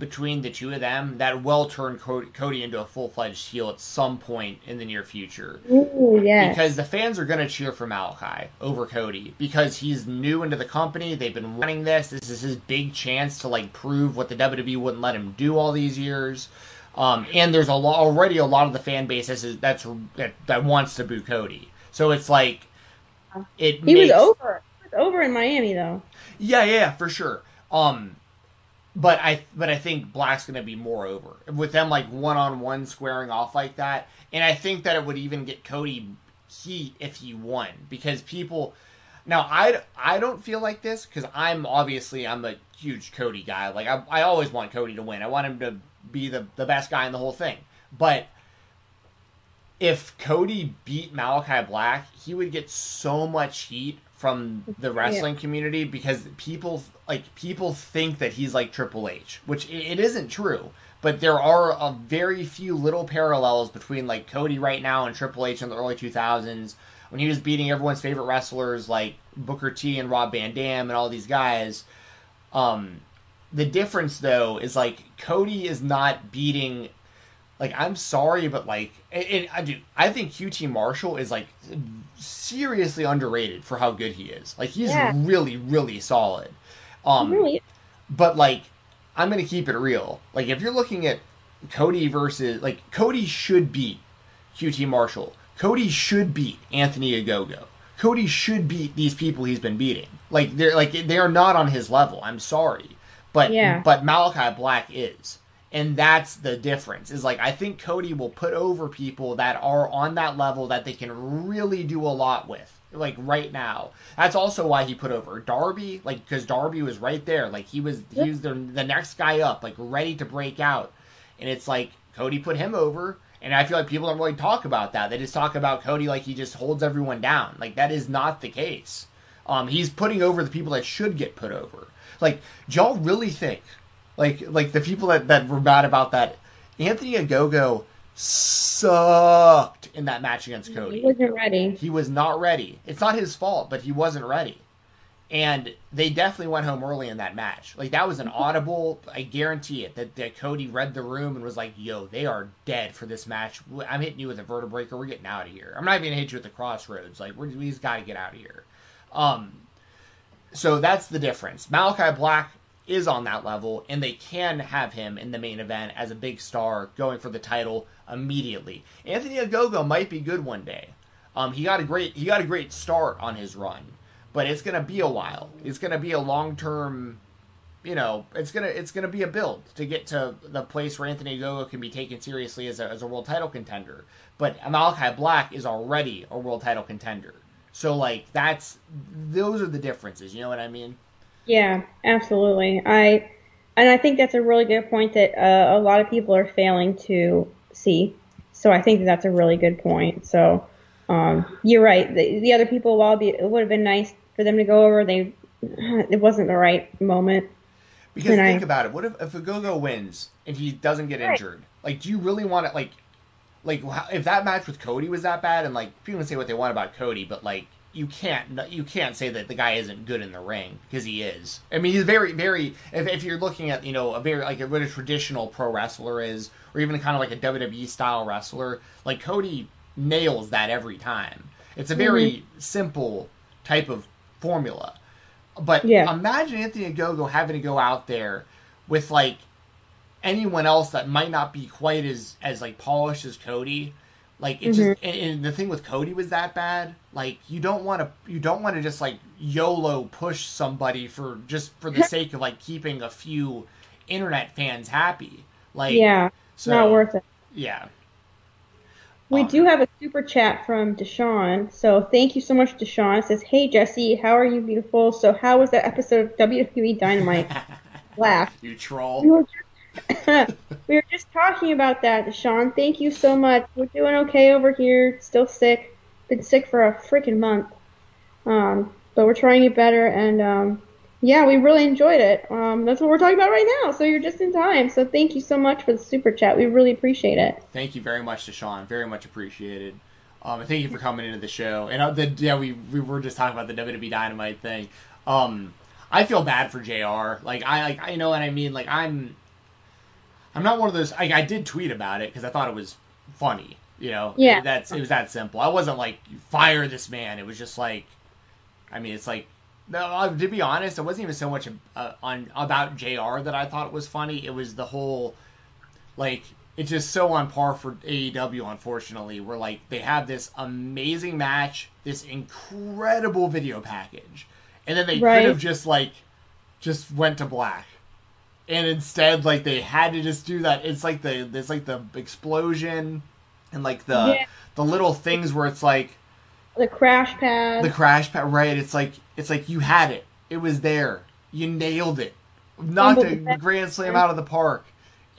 between the two of them that will turn Cody into a full fledged heel at some point in the near future. Ooh, yeah. Because the fans are going to cheer for Malakai over Cody because he's new into the company. They've been running this. This is his big chance to like prove what the WWE wouldn't let him do all these years. Um, and there's a already a lot of the fan base that's that's that, that wants to boo Cody. So it's like it. He makes, was over. He was over in Miami though. Yeah, yeah, for sure. Um, but I but I think Black's going to be more over with them like one on one squaring off like that, and I think that it would even get Cody heat if he won because people. Now I I don't feel like this because I'm obviously I'm a huge Cody guy. Like I I always want Cody to win. I want him to be the the best guy in the whole thing. But if Cody beat Malakai Black, he would get so much heat from the wrestling yeah. community because people like people think that he's like Triple H, which it isn't true. But there are a very few little parallels between like Cody right now and Triple H in the early 2000s when he was beating everyone's favorite wrestlers like Booker T and Rob Van Dam and all these guys. Um, the difference though is like Cody is not beating like I'm sorry, but like, and, I do. I think QT Marshall is like seriously underrated for how good he is. Like he's yeah. really, really solid. Um, really? But like, I'm gonna keep it real. Like if you're looking at Cody versus like Cody should beat QT Marshall. Cody should beat Anthony Ogogo. Cody should beat these people he's been beating. Like they're like they are not on his level. I'm sorry, but yeah. but Malakai Black is and that's the difference is like i think cody will put over people that are on that level that they can really do a lot with like right now. That's also why he put over darby like because darby was right there. Like he was he was the, the next guy up like ready to break out. And it's like cody put him over and i feel like people don't really talk about that. They just talk about cody like he just holds everyone down. Like that is not the case. Um he's putting over the people that should get put over. Like y'all really think like like the people that, that were mad about that. Anthony Ogogo sucked in that match against Cody. He wasn't ready. He was not ready. It's not his fault, but he wasn't ready. And they definitely went home early in that match. Like that was an audible. I guarantee it that, that Cody read the room and was like, "Yo, they are dead for this match. I'm hitting you with a Vertebreaker. We're getting out of here. I'm not even gonna hit you with the Cross Rhodes. Like we just got to get out of here." Um, so that's the difference. Malakai Black is on that level, and they can have him in the main event as a big star going for the title immediately. Anthony Ogogo might be good one day. Um, he got a great he got a great start on his run, but it's gonna be a while. It's gonna be a long term. You know, it's gonna it's gonna be a build to get to the place where Anthony Ogogo can be taken seriously as a, as a world title contender. But Malakai Black is already a world title contender. So like that's those are the differences. You know what I mean? Yeah, absolutely. I and I think that's a really good point that uh, a lot of people are failing to see. So I think that that's a really good point. So um, you're right. The, the other people, while be, it would have been nice for them to go over, they it wasn't the right moment. Because and think I, about it. What if if Ogogo wins and he doesn't get right. injured? Like, do you really want it? Like, like if that match with Cody was that bad, and like people can say what they want about Cody, but like you can't you can't say that the guy isn't good in the ring because he is. I mean, he's very very. If, if you're looking at you know a very like what a traditional pro wrestler is, or even kind of like a WWE style wrestler, like Cody nails that every time. It's a very mm-hmm. simple type of formula. But yeah. imagine Anthony Ogogo having to go out there with like anyone else that might not be quite as as like polished as Cody like it mm-hmm. just, and the thing with Cody was that bad. Like you don't want to, you don't want to just like YOLO push somebody for just for the sake of like keeping a few internet fans happy. Like yeah, so, not worth it. Yeah. We um, do have a super chat from Deshaun. So thank you so much, Deshaun. It says, Hey Jesse, how are you beautiful? So how was that episode of WWE Dynamite? Laugh. You troll. We were just we were just talking about that, Deshaun. Thank you so much. We're doing okay over here. Still sick. Been sick for a freaking month. Um, but we're trying get better. And um, Yeah, we really enjoyed it. Um, that's what we're talking about right now. So you're just in time. So thank you so much for the super chat. We really appreciate it. Thank you very much Deshaun. Very much appreciated. Um, and thank you for coming into the show. And uh, the, yeah, we we were just talking about the WWE Dynamite thing. Um, I feel bad for Jr. Like I like I know what I mean. Like I'm I'm not one of those. Like I did tweet about it because I thought it was funny. You know, Yeah. That's it was that simple. I wasn't like fire this man. It was just like, I mean, it's like. No, to be honest, it wasn't even so much uh, on about Jr. that I thought was funny. It was the whole, like, it's just so on par for AEW. Unfortunately, where like they have this amazing match, this incredible video package, and then they Right. could have just like, just went to black and instead like they had to just do that it's like the it's like the explosion and like the Yeah. the little things where it's like The crash pad. the crash pad right it's like it's like you had it. It was there. You nailed it. Knocked a grand slam out of the park.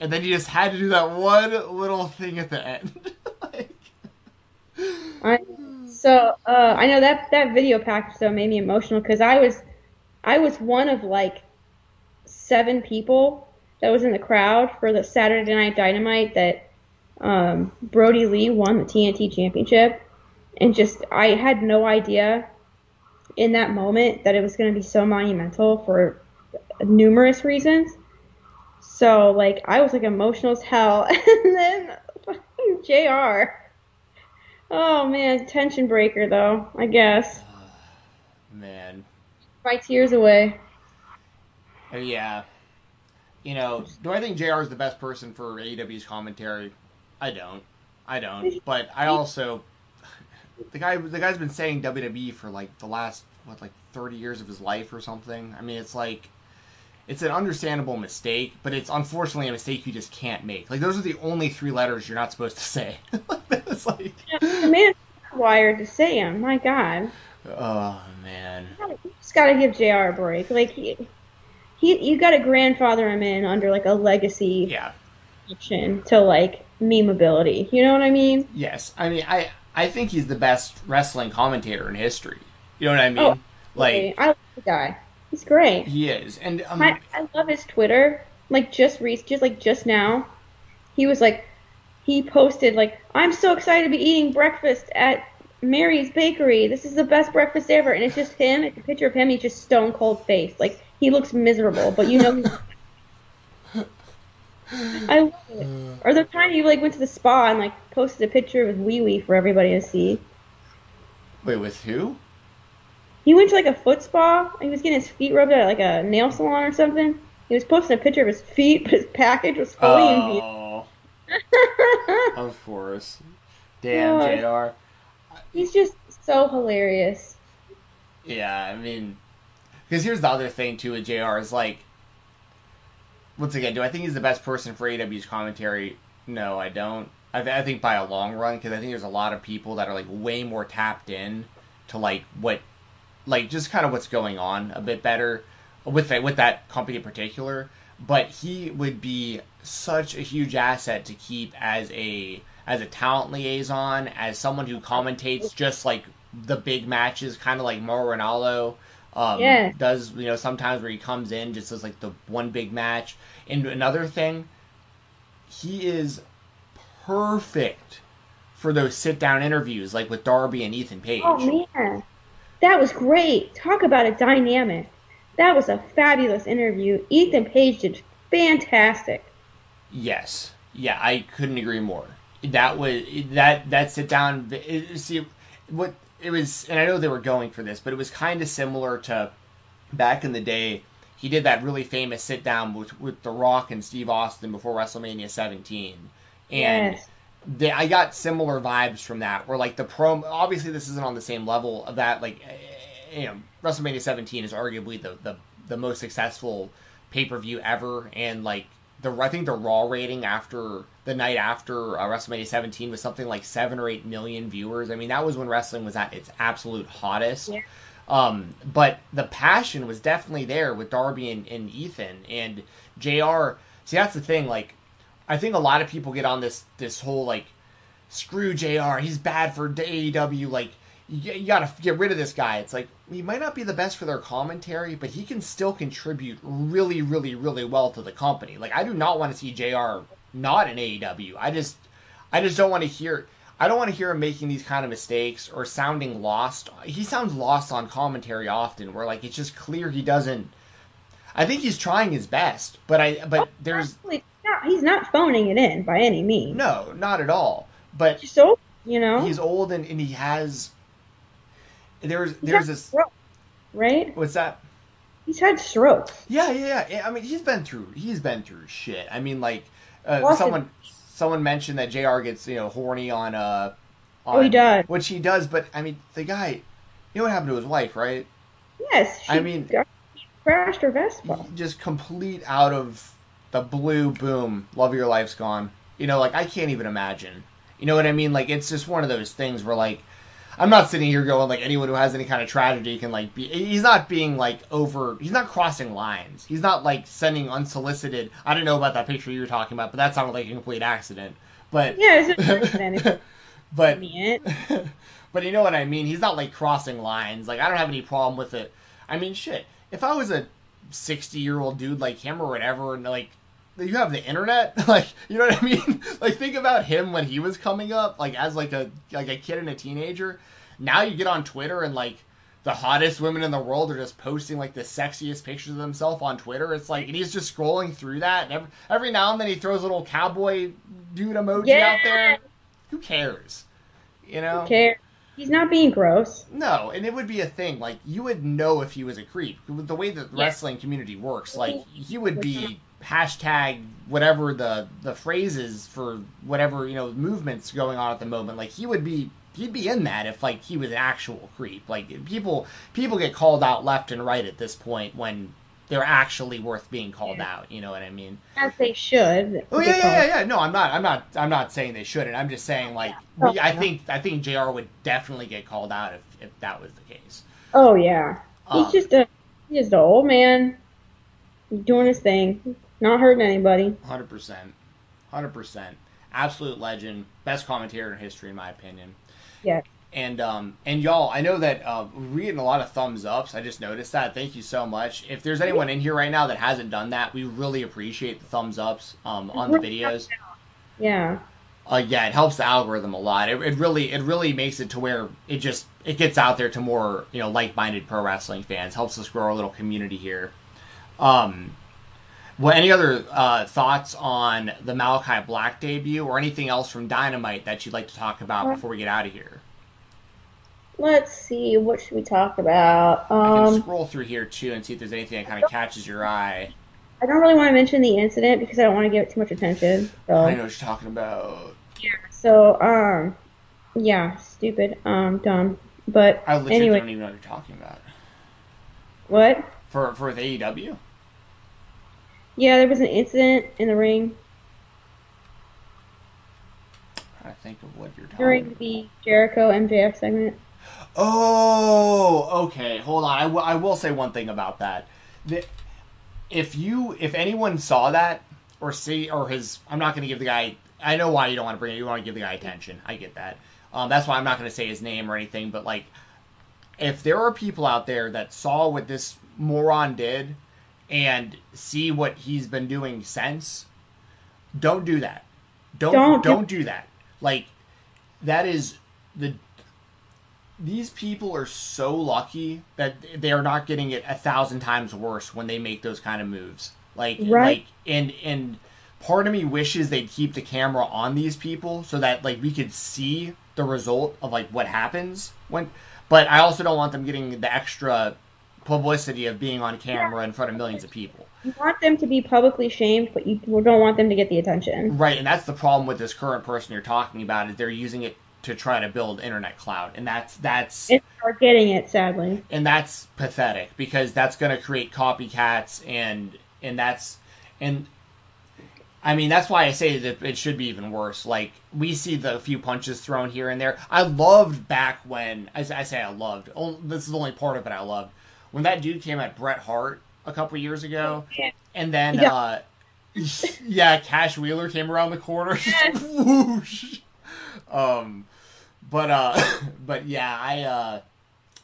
And then you just had to do that one little thing at the end. Like, I, so uh, I know that that video package though made me emotional because I was I was one of like seven people that was in the crowd for the Saturday Night Dynamite that um, Brodie Lee won the TNT Championship, and just I had no idea in that moment that it was going to be so monumental for numerous reasons. So like I was like emotional as hell, and then Jr. Oh man, tension breaker though, I guess. man My tears away. Yeah you know do i think jr is the best person for aew's commentary i don't i don't but i also the guy the guy's been saying WWE for like the last what like 30 years of his life or something. I mean, it's like it's an understandable mistake, but it's unfortunately a mistake you just can't make. Like those are the only three letters you're not supposed to say. it's like The man wired to say him. My God, oh man. you just gotta give Jr. a break. Like he, he, you gotta grandfather him in under like a legacy Yeah. option to like memeability. You know what I mean? Yes. I mean, I I think he's the best wrestling commentator in history. You know what I mean? Oh, like I love the guy. He's great. he is. And um, I, I love his Twitter. Like just re- just like just now, he was like, he posted like, "I'm so excited to be eating breakfast at Mary's Bakery. This is the best breakfast ever." And it's just him. It's a picture of him. He's just stone cold face. Like he looks miserable, but you know. He's... I love it. Mm. Or the time you like went to the spa and like posted a picture of his wee wee for everybody to see. wait, with who? He went to like a foot spa. He was getting his feet rubbed at like a nail salon or something. He was posting a picture of his feet, but his package was fully in view. Oh, of course. Damn. Jr. He's just so hilarious. Yeah, I mean, because here's the other thing too with Jr. is like, once again, do I think he's the best person for AW's commentary? No, I don't. I, th- I think by a long run, because I think there's a lot of people that are like way more tapped in to like what, like just kind of what's going on a bit better with that with that company in particular. But he would be such a huge asset to keep as a as a talent liaison, as someone who commentates just like the big matches, kind of like Mauro Ranallo um, Yes. does. You know, sometimes where he comes in just as like the one big match. And another thing, he is perfect for those sit down interviews, like with Darby and Ethan Page. Oh man, that was great. Talk about a dynamic. That was a fabulous interview. Ethan Page did fantastic. Yes. Yeah, I couldn't agree more. That was that that sit down. it- See what it was, and I know they were going for this, but it was kind of similar to back in the day. He did that really famous sit down with with The Rock and Steve Austin before WrestleMania 17, and Yes. they, I got similar vibes from that. Where like the promo, obviously this isn't on the same level of that. Like, eh, you know, WrestleMania 17 is arguably the the, the most successful pay per view ever, and like the I think the Raw rating after the night after uh, WrestleMania 17 was something like seven or eight million viewers. I mean, that was when wrestling was at its absolute hottest. Yeah. Um, but the passion was definitely there with Darby and, and Ethan and Jr. See, that's the thing. Like, I think a lot of people get on this this whole like, screw Jr. He's bad for AEW. Like, you, you got to get rid of this guy. It's like he might not be the best for their commentary, but he can still contribute really, really, really well to the company. Like I do not want to see Jr. not in AEW. I just, I just don't want to hear. I don't want to hear him making these kind of mistakes or sounding lost. He sounds lost on commentary often, where like it's just clear he doesn't. I think he's trying his best, but I but there's he's not phoning it in by any means. No, not at all. But so you know he's old and, and he has there's there's this stroke, right. What's that? He's had strokes. Yeah, yeah, yeah. I mean, he's been through he's been through shit. I mean, like uh, someone someone mentioned that Jr. gets you know horny on uh. On, oh, he does. Which he does, but I mean, the guy, you know what happened to his wife, right? Yes. I mean, crashed her Vespa. Just complete out of the blue boom. Love of your life's gone. You know, like I can't even imagine. You know what I mean? Like it's just one of those things where like I'm not sitting here going like anyone who has any kind of tragedy can like be. He's not being like over. He's not crossing lines. He's not like sending unsolicited. I don't know about that picture you were talking about, but that sounded like a complete accident. But yeah, it's an accident. but but you know what I mean. He's not like crossing lines. Like I don't have any problem with it. I mean, shit. If I was a 60 year old dude like him or whatever, and like you have the internet like you know what i mean like think about him when he was coming up like as like a like a kid and a teenager now you get on twitter and like the hottest women in the world are just posting like the sexiest pictures of themselves on twitter it's like and he's just scrolling through that and every, every now and then he throws a little cowboy dude emoji yeah. out there who cares you know who cares He's not being gross. No, and it would be a thing. Like you would know if he was a creep. The way the yeah. wrestling community works, like he would be hashtag whatever the the phrases for whatever you know movements going on at the moment. Like he would be he'd be in that if like he was an actual creep. Like people people get called out left and right at this point when they're actually worth being called yeah. out. You know what I mean? As they should. Oh yeah, yeah, yeah, yeah. No, I'm not. I'm not. I'm not saying they shouldn't. I'm just saying like we, I think I think Jr. would definitely get called out if if that was the case. Oh yeah, he's um, just a he's just an old man doing his thing. Not hurting anybody. Hundred percent, hundred percent. Absolute legend, best commentator in history, in my opinion. Yeah. And um and y'all, I know that uh, we're getting a lot of thumbs ups. I just noticed that. Thank you so much. If there's anyone in here right now that hasn't done that, we really appreciate the thumbs ups um on the videos. Yeah. Uh, yeah, it helps the algorithm a lot. It, it really, it really makes it to where it just it gets out there to more you know like-minded pro wrestling fans. Helps us grow our little community here. Um, well, any other uh, thoughts on the Malakai Black debut or anything else from Dynamite that you'd like to talk about before we get out of here? Let's see. What should we talk about? Um, I can um, scroll through here too and see if there's anything that kind of catches your eye. I don't really want to mention the incident because I don't want to give it too much attention. So. I know what you're talking about. Yeah. So, um, yeah, stupid, um, dumb. But I legit anyway. don't even know what you're talking about. What? For for the AEW? Yeah, there was an incident in the ring. I think of what you're talking during about. the Jericho MJF segment. Oh, okay. Hold on. I, w- I will say one thing about that. The, if you, if anyone saw that or see or his, I'm not going to give the guy. I know why you don't want to bring it. You want to give the guy attention. I get that. Um, that's why I'm not going to say his name or anything. But like, if there are people out there that saw what this moron did and see what he's been doing since, don't do that. Don't don't, don't do that. Like that is the these people are so lucky that they are not getting it a thousand times worse when they make those kind of moves. Like right. like and and part of me wishes they'd keep the camera on these people so that like we could see the result of like what happens when but I also don't want them getting the extra publicity of being on camera in front of millions of people. You want them to be publicly shamed, but you don't want them to get the attention. Right, and that's the problem with this current person you're talking about is they're using it to try to build internet cloud, and that's that's and are getting it sadly, and that's pathetic because that's going to create copycats, and and that's and I mean, that's why I say that it should be even worse. Like, we see the few punches thrown here and there. I loved back when, I, I say I loved, this is the only part of it I loved, when that dude came at Bret Hart a couple years ago, and then yeah. uh, yeah, Cash Wheeler came around the corner, whoosh. Um, but uh, but yeah, I uh,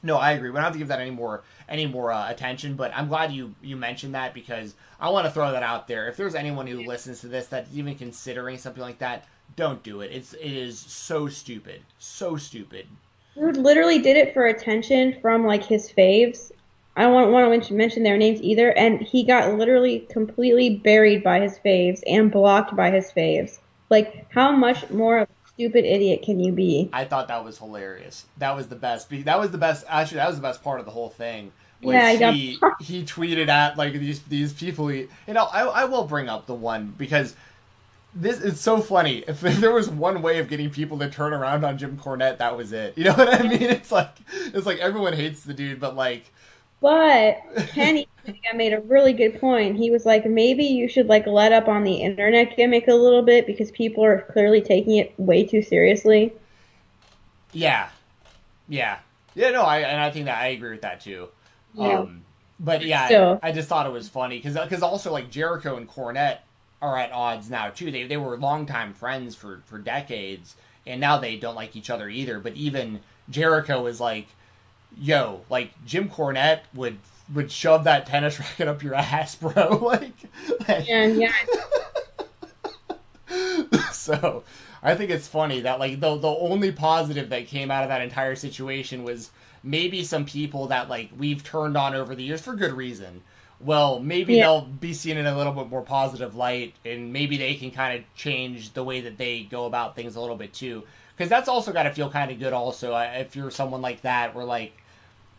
no, I agree. We don't have to give that any more any more uh, attention. But I'm glad you you mentioned that because I want to throw that out there. If there's anyone who listens to this that's even considering something like that, don't do it. It's it is so stupid, so stupid. Dude literally did it for attention from like his faves. I don't want to mention their names either, and he got literally completely buried by his faves and blocked by his faves. Like, how much more of a stupid idiot can you be? I thought that was hilarious. That was the best. That was the best. Actually, that was the best part of the whole thing. Yeah, he he tweeted at like these these people. He, you know, I I will bring up the one because this is so funny. If there was one way of getting people to turn around on Jim Cornette, that was it. You know what I mean? It's like it's like everyone hates the dude, but like. But Kenny I made a really good point. He was like, maybe you should like let up on the internet gimmick a little bit because people are clearly taking it way too seriously. Yeah, yeah, yeah. No, I and I think that I agree with that too. Yeah. Um, but yeah, I, I, just thought it was funny because because also like Jericho and Cornette are at odds now too. They they were longtime friends for for decades, and now they don't like each other either. But even Jericho is like, yo, like Jim Cornette would would shove that tennis racket up your ass, bro. like, like yeah, yeah. so I think it's funny that like the the only positive that came out of that entire situation was maybe some people that like we've turned on over the years for good reason well, maybe yeah. they'll be seen in a little bit more positive light, and maybe they can kind of change the way that they go about things a little bit too. Because that's also got to feel kind of good, also, if you're someone like that, where like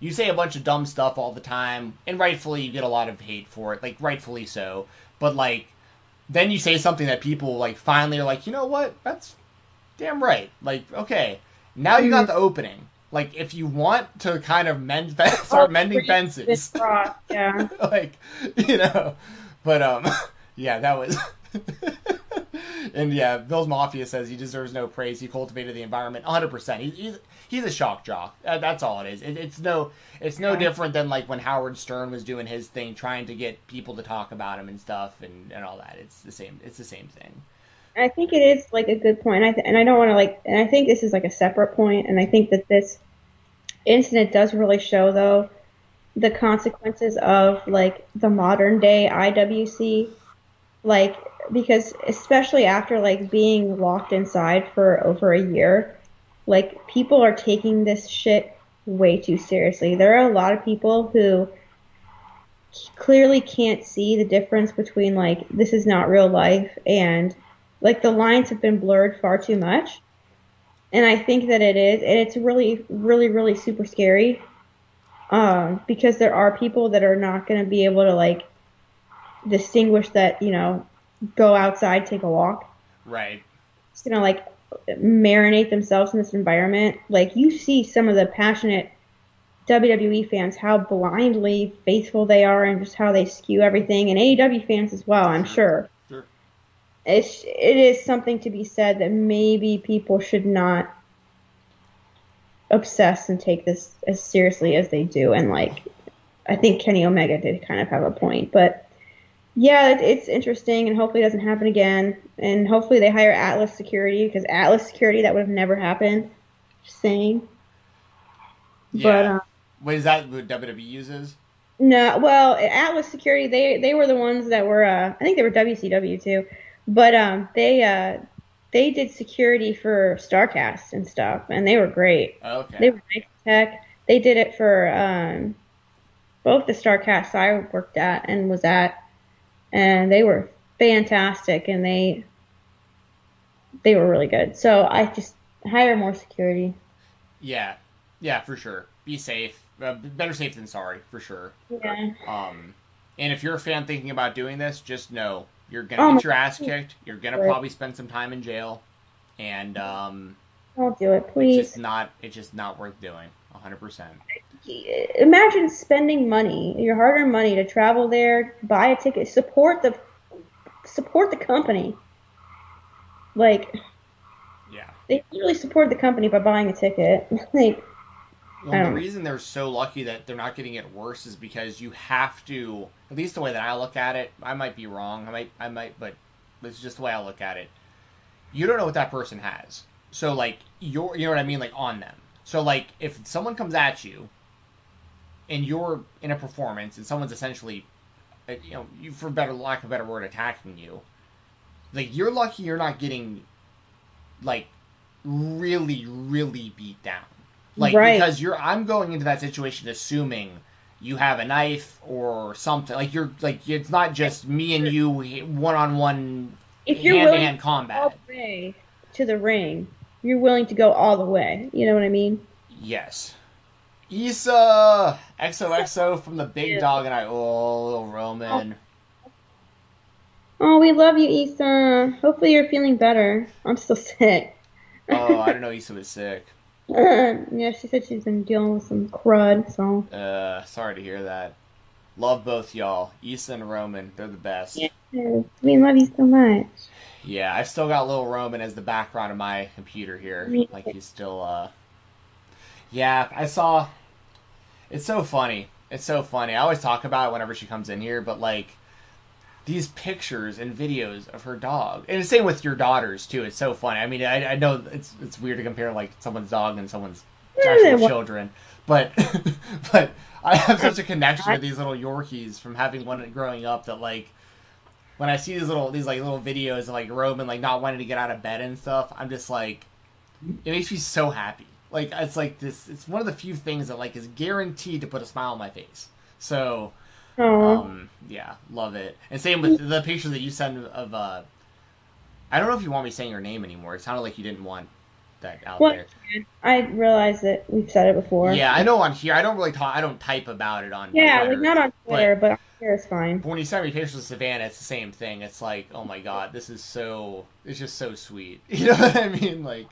you say a bunch of dumb stuff all the time, and rightfully you get a lot of hate for it, like rightfully so. But like, then you say something that people like finally are like, you know what, that's damn right. Like, okay, now you got mm-hmm. the opening like if you want to kind of mend start oh, mending fences yeah like you know but um yeah that was and yeah bill's mafia says he deserves no praise. He cultivated the environment 100% he, he's he's a shock jock. Uh, that's all it is. It, it's no it's no different than like when howard stern was doing his thing trying to get people to talk about him and stuff and, and all that. It's the same it's the same thing. I think it is like a good point. I th- and I don't want to like, and I think this is like a separate point, and I think that this incident does really show though the consequences of like the modern day IWC, like because especially after like being locked inside for over a year, like people are taking this shit way too seriously. There are a lot of people who clearly can't see the difference between like this is not real life and like the lines have been blurred far too much. And I think that it is, and it's really, really, really super scary. Um, because there are people that are not going to be able to like distinguish that, you know, go outside, take a walk. Right. Just gonna like marinate themselves in this environment. Like you see some of the passionate WWE fans, how blindly faithful they are, and just how they skew everything, and AEW fans as well. I'm sure sure. it's, it is something to be said that maybe people should not obsess and take this as seriously as they do. And like, I think Kenny Omega did kind of have a point, but yeah, it, it's interesting, and hopefully it doesn't happen again. And hopefully they hire Atlas Security because Atlas Security that would have never happened. Just saying. Yeah. But um, what is that? What WWE uses? No, well, Atlas Security they they were the ones that were uh, I think they were WCW too. But um, they uh, they did security for Starcast and stuff, and they were great. Okay. They were nice tech. They did it for um, both the Starcast I worked at and was at, and they were fantastic, and they they were really good. So I just hire more security. Yeah, yeah, for sure. Be safe. Uh, better safe than sorry, for sure. Yeah. Um, and if you're a fan thinking about doing this, just know you're gonna oh get your ass kicked. You're gonna probably spend some time in jail, and um, don't do it, please. It's just not. It's just not worth doing. 100. percent Imagine spending money, your hard-earned money, to travel there, buy a ticket, support the support the company. Like, yeah, they really support the company by buying a ticket. like, well, the reason they're so lucky that they're not getting it worse is because you have to. At least the way that I look at it, I might be wrong. I might, I might, but it's just the way I look at it. You don't know what that person has. So, like, you're you know what I mean, like on them. So like if someone comes at you and you're in a performance and someone's essentially uh, you know, you, for better lack of a better word, attacking you, like you're lucky you're not getting like really, really beat down. Like Right. because you're I'm going into that situation assuming you have a knife or something. Like you're like it's not just me and you one on one If you're hand to willing hand to go all combat. the way to the ring, you're willing to go all the way. You know what I mean? Yes. Issa XOXO from the Big Yeah. Dog and I. Oh, little Roman. Oh, we love you, Issa. Hopefully you're feeling better. I'm still sick. Oh, I don't know. Issa was sick. yeah, she said she's been dealing with some crud, so. Uh, sorry to hear that. Love both y'all, Issa and Roman. They're the best. Yeah. We love you so much. Yeah, I've still got little Roman as the background of my computer here. Like he's still uh Yeah, I saw it's so funny. It's so funny. I always talk about it whenever she comes in here, but like these pictures and videos of her dog. And the same with your daughters too. It's so funny. I mean, I, I know it's it's weird to compare like someone's dog and someone's actual children, but but I have such a connection with these little Yorkies from having one growing up that like when I see these little these like little videos of like Roman like not wanting to get out of bed and stuff, I'm just like it makes me so happy. Like it's like this it's one of the few things that like is guaranteed to put a smile on my face. So um yeah, love it. And same with the picture that you sent of uh I don't know if you want me saying your name anymore. It sounded like you didn't want that out What? there. I realize that we've said it before. Yeah, I know on here. I don't really talk. I don't type about it on. Yeah, Twitter. like not on Twitter, but, on here is fine. But when you send me pictures of Savannah, it's the same thing. It's like, oh my god, this is so. It's just so sweet. You know what I mean? Like,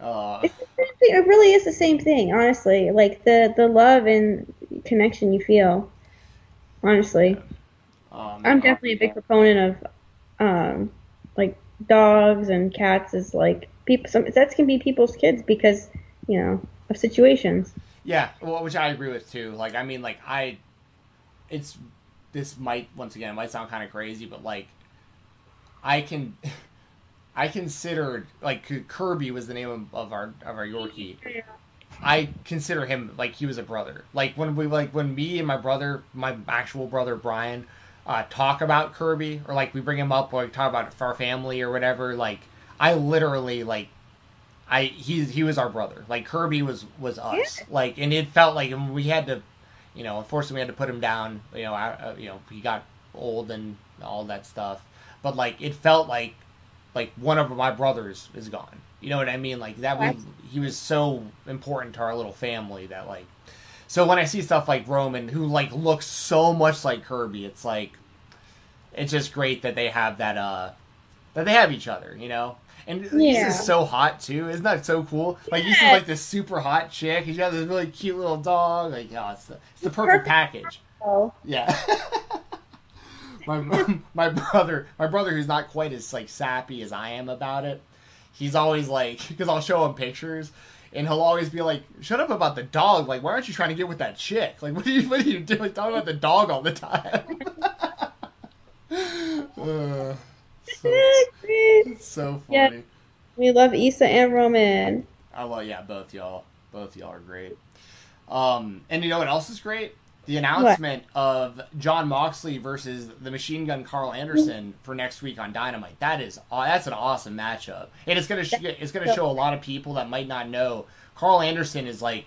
uh, It's the same thing. It really is the same thing, honestly. Like the the love and connection you feel. Honestly, um, I'm definitely a big proponent of, um, like dogs and cats is like people. Some that can be people's kids because you know of situations. Yeah, well, which I agree with too. Like, I mean, like I, it's this might once again might sound kind of crazy, but like, I can, I considered like Kirby was the name of, of our of our Yorkie. I consider him like he was a brother. Like when we like when me and my brother, my actual brother Brian, uh, talk about Kirby or like we bring him up or like, talk about our family or whatever. Like I literally like I he he was our brother. Like Kirby was was us. Like and it felt like and we had to, you know, unfortunately we had to put him down. You know, I, uh, you know he got old and all that stuff. But like it felt like like one of my brothers is gone. You know what I mean? Like that we he was so important to our little family that like so when I see stuff like Roman who like looks so much like Kirby, it's like it's just great that they have that uh that they have each other, you know? And Yeah. Issa's so hot too. Isn't that so cool? Like Yeah. like this super hot chick. he's got this really cute little dog. Like, oh, it's the, it's the perfect Perfect. package. Oh, Yeah. my my brother, my brother, who's not quite as like sappy as I am about it, he's always like, because I'll show him pictures, and he'll always be like, "Shut up about the dog! Like, why aren't you trying to get with that chick? Like, what are you what are you doing? Talking about the dog all the time." uh, so, it's so Yeah. funny. we love Issa and Roman. I love yeah, both y'all. Both y'all are great. Um, and you know what else is great? The announcement of Jon Moxley versus the Machine Gun Karl Anderson for next week on Dynamite. That is that's an awesome matchup, and it's gonna sh- it's gonna show a lot of people that might not know Karl Anderson is like.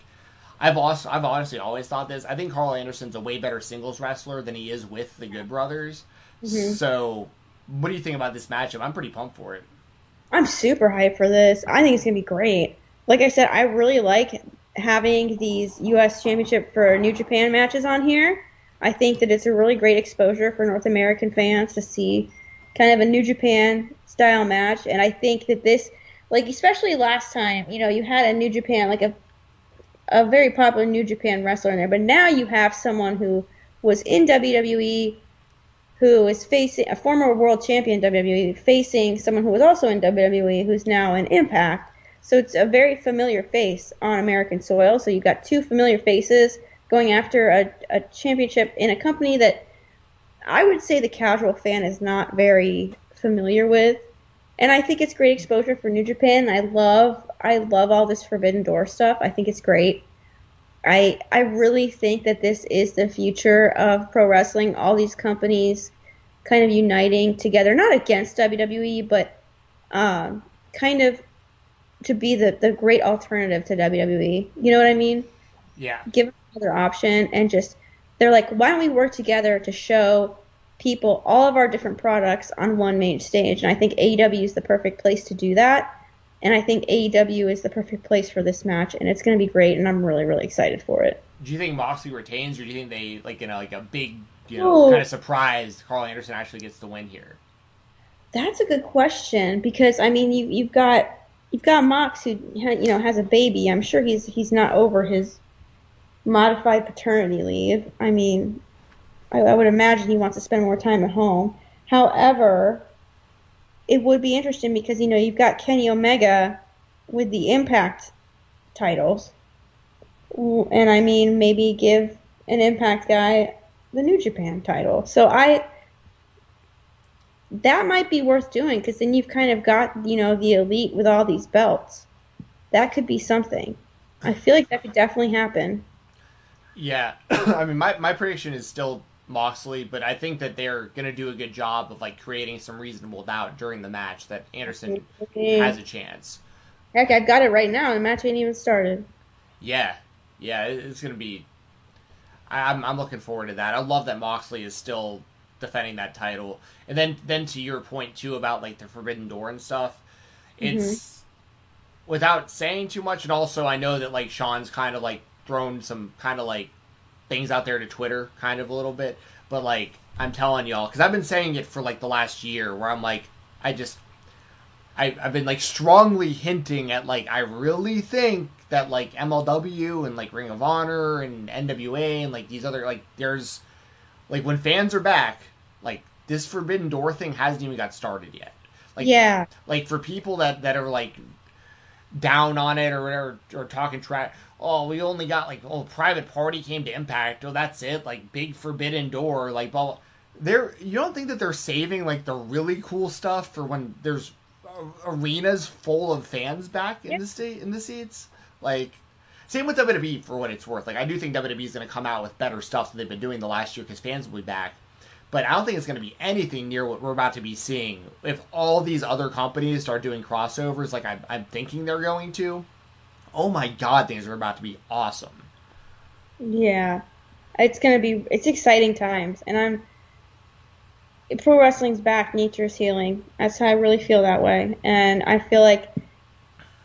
I've also I've honestly always thought this. I think Karl Anderson's a way better singles wrestler than he is with the Good Brothers. Mhm. So, what do you think about this matchup? I'm pretty pumped for it. I'm super hyped for this. I think it's gonna be great. Like I said, I really like having these U.S. Championship for New Japan matches on here. I think that it's a really great exposure for North American fans to see kind of a New Japan style match, and I think that this, like especially last time, you know, you had a New Japan like a a very popular New Japan wrestler in there, but now you have someone who was in WWE who is facing a former world champion WWE, facing someone who was also in WWE, who's now in Impact. So it's a very familiar face on American soil. So you've got two familiar faces going after a, a championship in a company that I would say the casual fan is not very familiar with. and I think it's great exposure for New Japan. I love I love all this Forbidden Door stuff. I think it's great. I I really think that this is the future of pro wrestling. All these companies kind of uniting together, not against WWE, but um, kind of to be the, the great alternative to WWE. You know what I mean? Yeah. Give them another option and just they're like, why don't we work together to show people all of our different products on one main stage? And I think AEW is the perfect place to do that. And I think AEW is the perfect place for this match, and it's going to be great, and I'm really, really excited for it. Do you think Moxley retains, or do you think they like you know like a big you know oh. kind of surprise Karl Anderson actually gets the win here? That's a good question because I mean you you've got you've got Mox who you know has a baby. I'm sure he's he's not over his modified paternity leave. I mean, I, I would imagine he wants to spend more time at home. However, it would be interesting because you know you've got Kenny Omega with the Impact titles, and I mean maybe give an Impact guy the New Japan title. So I that might be worth doing because then you've kind of got you know the elite with all these belts. That could be something. I feel like that could definitely happen. Yeah, I mean my my prediction is still Moxley, but I think that they're going to do a good job of like creating some reasonable doubt during the match that Anderson okay. has a chance. Heck, I've got it right now. The match ain't even started. Yeah, yeah, it's going to be. I'm I'm looking forward to that. I love that Moxley is still defending that title, and then then to your point too about like the Forbidden Door and stuff. It's mm-hmm. without saying too much, and also I know that like Sean's kind of like thrown some kind of like things out there to Twitter, kind of a little bit. But like, I'm telling y'all, because I've been saying it for like the last year, where I'm like, I just, I, I've been like strongly hinting at like, I really think that like MLW and like Ring of Honor and NWA and like these other like, there's like when fans are back, like this Forbidden Door thing hasn't even got started yet. Like, yeah, like for people that that are like down on it or whatever or talking trash oh, we only got like, oh, Private Party came to Impact. Oh, that's it. Like, big Forbidden Door. Like, blah, blah. They're, you don't think that they're saving like the really cool stuff for when there's arenas full of fans back in the state in the seats? Like, same with WWE for what it's worth. Like, I do think WWE is going to come out with better stuff than they've been doing the last year because fans will be back. But I don't think it's going to be anything near what we're about to be seeing. If all these other companies start doing crossovers like I'm, I'm thinking they're going to oh my god, things are about to be awesome. Yeah, it's gonna be it's exciting times, and I'm pro wrestling's back, nature's healing. That's how I really feel that way, and I feel like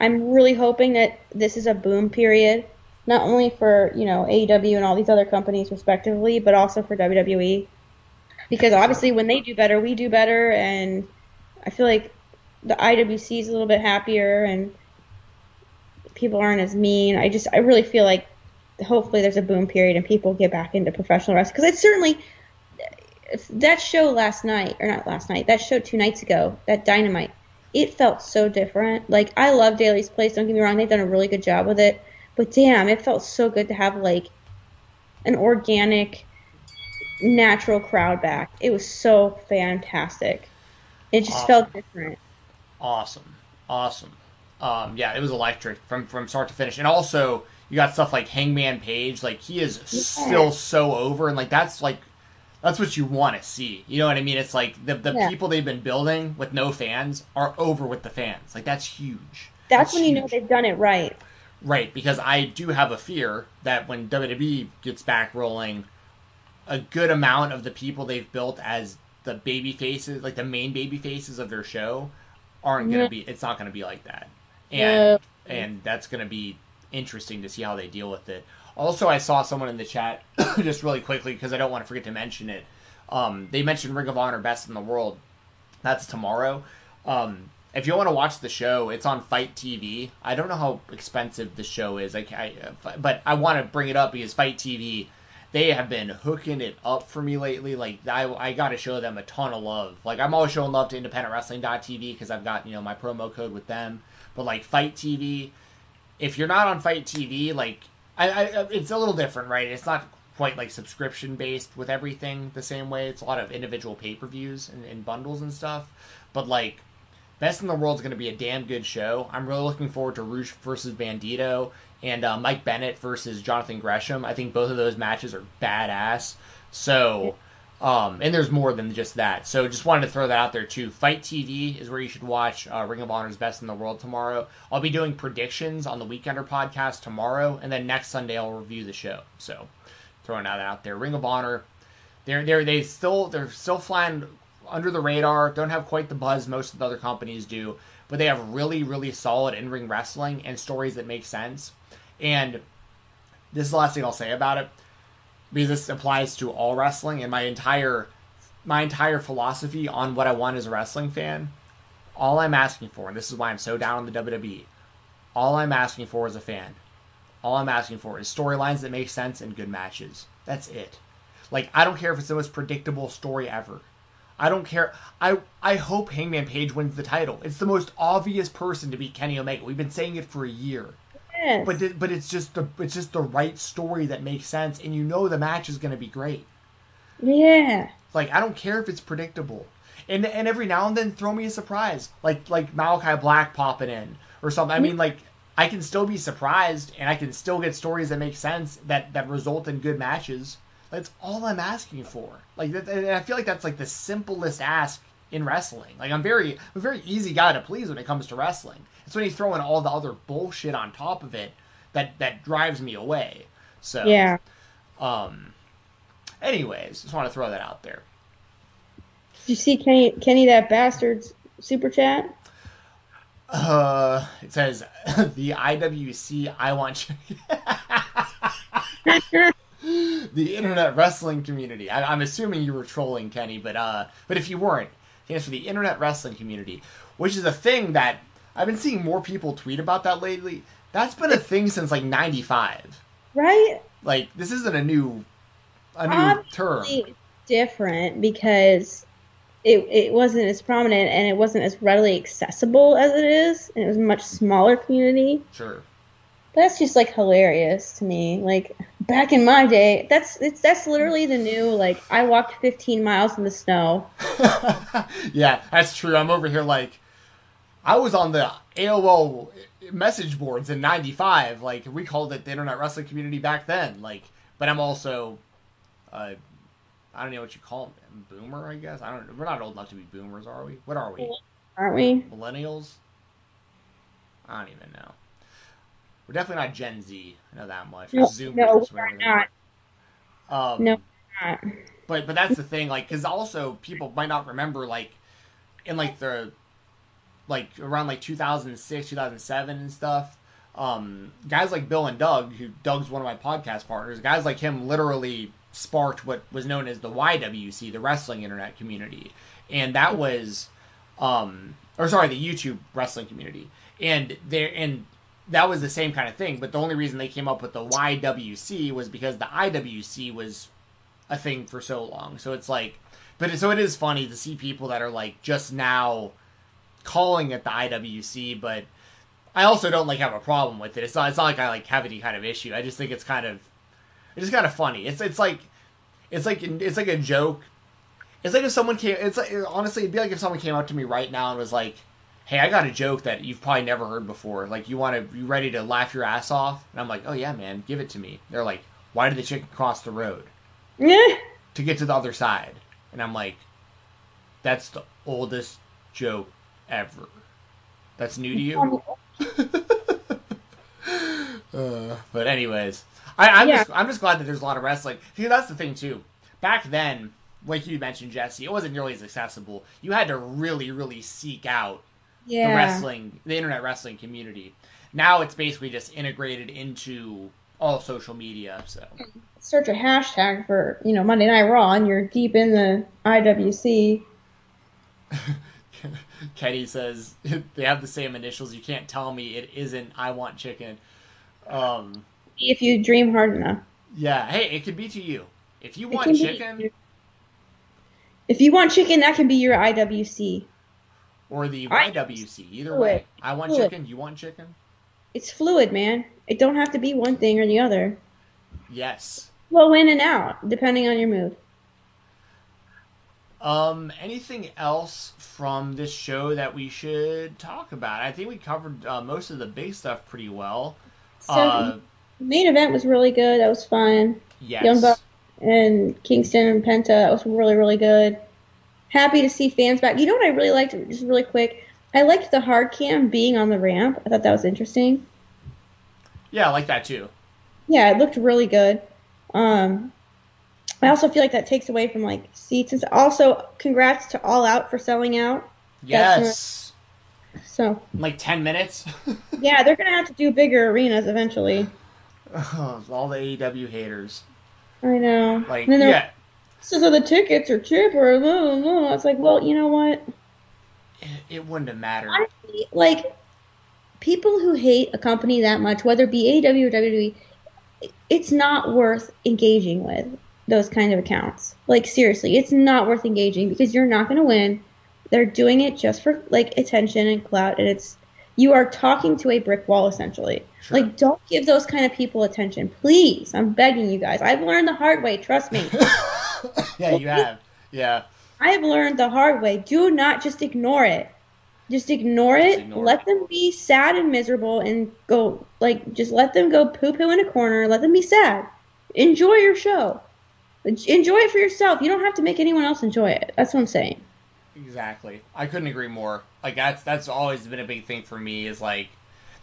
I'm really hoping that this is a boom period, not only for you know AEW and all these other companies respectively, but also for WWE, because obviously when they do better, we do better, and I feel like the IWC is a little bit happier and people aren't as mean. I just I really feel like hopefully there's a boom period and people get back into professional wrestling because it's certainly that show last night or not last night that show two nights ago that dynamite it felt so different like i love Daily's place don't get me wrong they've done a really good job with it but damn it felt so good to have like an organic natural crowd back it was so fantastic it just awesome. felt different awesome awesome um, yeah, it was electric from from start to finish. And also, you got stuff like Hangman Page, like he is yeah. still so over, and like that's like that's what you want to see. You know what I mean? It's like the the yeah. people they've been building with no fans are over with the fans. Like that's huge. That's, that's when huge. you know they've done it right. Right, because I do have a fear that when WWE gets back rolling, a good amount of the people they've built as the baby faces, like the main baby faces of their show, aren't gonna be. It's not gonna be like that and yeah. and that's going to be interesting to see how they deal with it. Also, I saw someone in the chat just really quickly because I don't want to forget to mention it. Um, they mentioned Ring of Honor Best in the World. That's tomorrow. Um, if you want to watch the show, it's on Fight TV. I don't know how expensive the show is, I, I, but I want to bring it up because Fight TV, they have been hooking it up for me lately. Like I, I got to show them a ton of love. Like I'm always showing love to IndependentWrestling.tv because I've got you know my promo code with them. But like Fight TV, if you're not on Fight TV, like I, I, it's a little different, right? It's not quite like subscription based with everything the same way. It's a lot of individual pay per views and, and, bundles and stuff. But like Best in the World is going to be a damn good show. I'm really looking forward to Rouge versus Bandido and uh, Mike Bennett versus Jonathan Gresham. I think both of those matches are badass. So, um, and there's more than just that. So, just wanted to throw that out there too. Fight TV is where you should watch uh, Ring of Honor's Best in the World tomorrow. I'll be doing predictions on the Weekender podcast tomorrow, and then next Sunday I'll review the show. So, throwing that out there. Ring of Honor, they're they're they still they're still flying under the radar. Don't have quite the buzz most of the other companies do, but they have really really solid in ring wrestling and stories that make sense. And this is the last thing I'll say about it because this applies to all wrestling and my entire my entire philosophy on what I want as a wrestling fan. All I'm asking for, and this is why I'm so down on the WWE, all I'm asking for as a fan, all I'm asking for is storylines that make sense and good matches. That's it. Like I don't care if it's the most predictable story ever. I don't care. I I hope Hangman Page wins the title. It's the most obvious person to beat Kenny Omega. We've been saying it for a year. Yes. But th- but it's just the it's just the right story that makes sense, and you know the match is going to be great. yeah. Like I don't care if it's predictable, and and every now and then throw me a surprise, like like Malakai Black popping in or something. I mean, like I can still be surprised, and I can still get stories that make sense that that result in good matches. That's all I'm asking for. Like that, and I feel like that's like the simplest ask in wrestling. Like I'm very I'm a very easy guy to please when it comes to wrestling. It's when you throw in all the other bullshit on top of it that that drives me away. So Yeah. um anyways, just want to throw that out there. Did you see Kenny Kenny that bastard's super chat? Uh it says the IWC I want the internet wrestling community. I, I'm assuming you were trolling Kenny, but uh but if you weren't, it's for the internet wrestling community, which is a thing that I've been seeing more people tweet about that lately. That's been a thing since like '95. right? Like this isn't a new a new term. Obviously it's different because it it wasn't as prominent and it wasn't as readily accessible as it is, and it was a much smaller community. Sure. That's just like hilarious to me. Like back in my day, that's it's that's literally the new like I walked 15 miles in the snow. yeah, that's true. I'm over here like I was on the AOL message boards in '95. Like we called it the Internet Wrestling Community back then. Like, but I'm also, uh, I don't know what you call them, boomer. I guess I don't. We're not old enough to be boomers, are we? What are we? Aren't we? Millennials? I don't even know. We're definitely not Gen Z. I know that much. No, Zoomers, no, we're not. Um, No. Not. but but that's the thing like because also people might not remember like in like the like around like 2006 2007 and stuff um guys like bill and doug who doug's one of my podcast partners guys like him literally sparked what was known as the ywc the wrestling internet community and that was um or sorry the youtube wrestling community and there and that was the same kind of thing but the only reason they came up with the ywc was because the iwc was a thing for so long. So it's like, but it, so it is funny to see people that are like just now calling it the IWC, but I also don't like have a problem with it. It's not. It's not like I like have any kind of issue. I just think it's kind of, it's just kind of funny. It's it's like, it's like it's like a joke. It's like if someone came. It's like honestly, it'd be like if someone came up to me right now and was like, "Hey, I got a joke that you've probably never heard before. Like, you want to, you ready to laugh your ass off?" And I'm like, "Oh yeah, man, give it to me." They're like, "Why did the chicken cross the road?" Yeah. to get to the other side. And I'm like, that's the oldest joke ever. That's new to you. Uh, but anyways, I, I'm Yeah. just I'm just glad that there's a lot of wrestling. See, that's the thing too. Back then, like you mentioned, Jesse, it wasn't nearly as accessible. You had to really, really seek out Yeah. the wrestling, the internet wrestling community. Now it's basically just integrated into all social media. So Search a hashtag for you know Monday Night Raw, and you're deep in the IWC. Kenny says they have the same initials. You can't tell me it isn't. I want chicken. Um, If you dream hard enough. yeah. Hey, it could be to you. If you It want can be- chicken If you want chicken, that can be your IWC. or the I- YWC, either Fluid. way. I want Fluid. chicken. You want chicken? It's fluid, man. It don't have to be one thing or the other. Yes. Flow in and out, depending on your mood. Um, anything else from this show that we should talk about? I think we covered uh, most of the big stuff pretty well. So, uh, main event was really good. That was fun. Yes. Young Buck and Kingston and Penta. That was really really good. Happy to see fans back. You know what I really liked? Just really quick. I liked the hard cam being on the ramp. I thought that was interesting. Yeah, I like that too. Yeah, it looked really good. Um, I also feel like that takes away from like seats and also congrats to All Out for selling out. Yes. so like ten minutes. yeah, they're gonna have to do bigger arenas eventually. Oh, all the AEW haters. I know. Like yeah. So the tickets are cheaper. Blah, blah. It's like, well, you know what? It, it wouldn't have mattered. Honestly, like people who hate a company that much, whether it be AEW or WWE, it's not worth engaging with those kind of accounts. Like seriously, it's not worth engaging because you're not going to win. They're doing it just for like attention and clout, and it's you are talking to a brick wall essentially. Sure. Like, don't give those kind of people attention, please. I'm begging you guys. I've learned the hard way. Trust me. yeah, you have. Yeah. I have learned the hard way. Do not just ignore it. Just ignore it. Ignore let it. them be sad and miserable and go like just let them go poo poo in a corner. Let them be sad. Enjoy your show. Enjoy it for yourself. You don't have to make anyone else enjoy it. That's what I'm saying. Exactly. I couldn't agree more. Like that's that's always been a big thing for me is like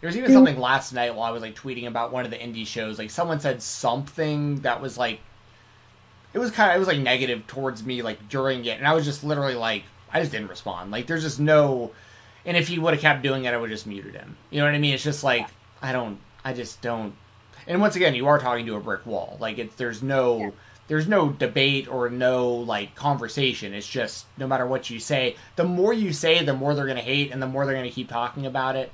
there was even hmm. something last night while I was like tweeting about one of the indie shows. Like someone said something that was like it was kind of it was like negative towards me like during it and I was just literally like I just didn't respond. Like there's just no and if he would have kept doing it I would have just muted him. You know what I mean? It's just like I don't I just don't and once again you are talking to a brick wall. Like it's there's no yeah there's no debate or no like conversation. It's just no matter what you say, the more you say, the more they're gonna hate, and the more they're gonna keep talking about it.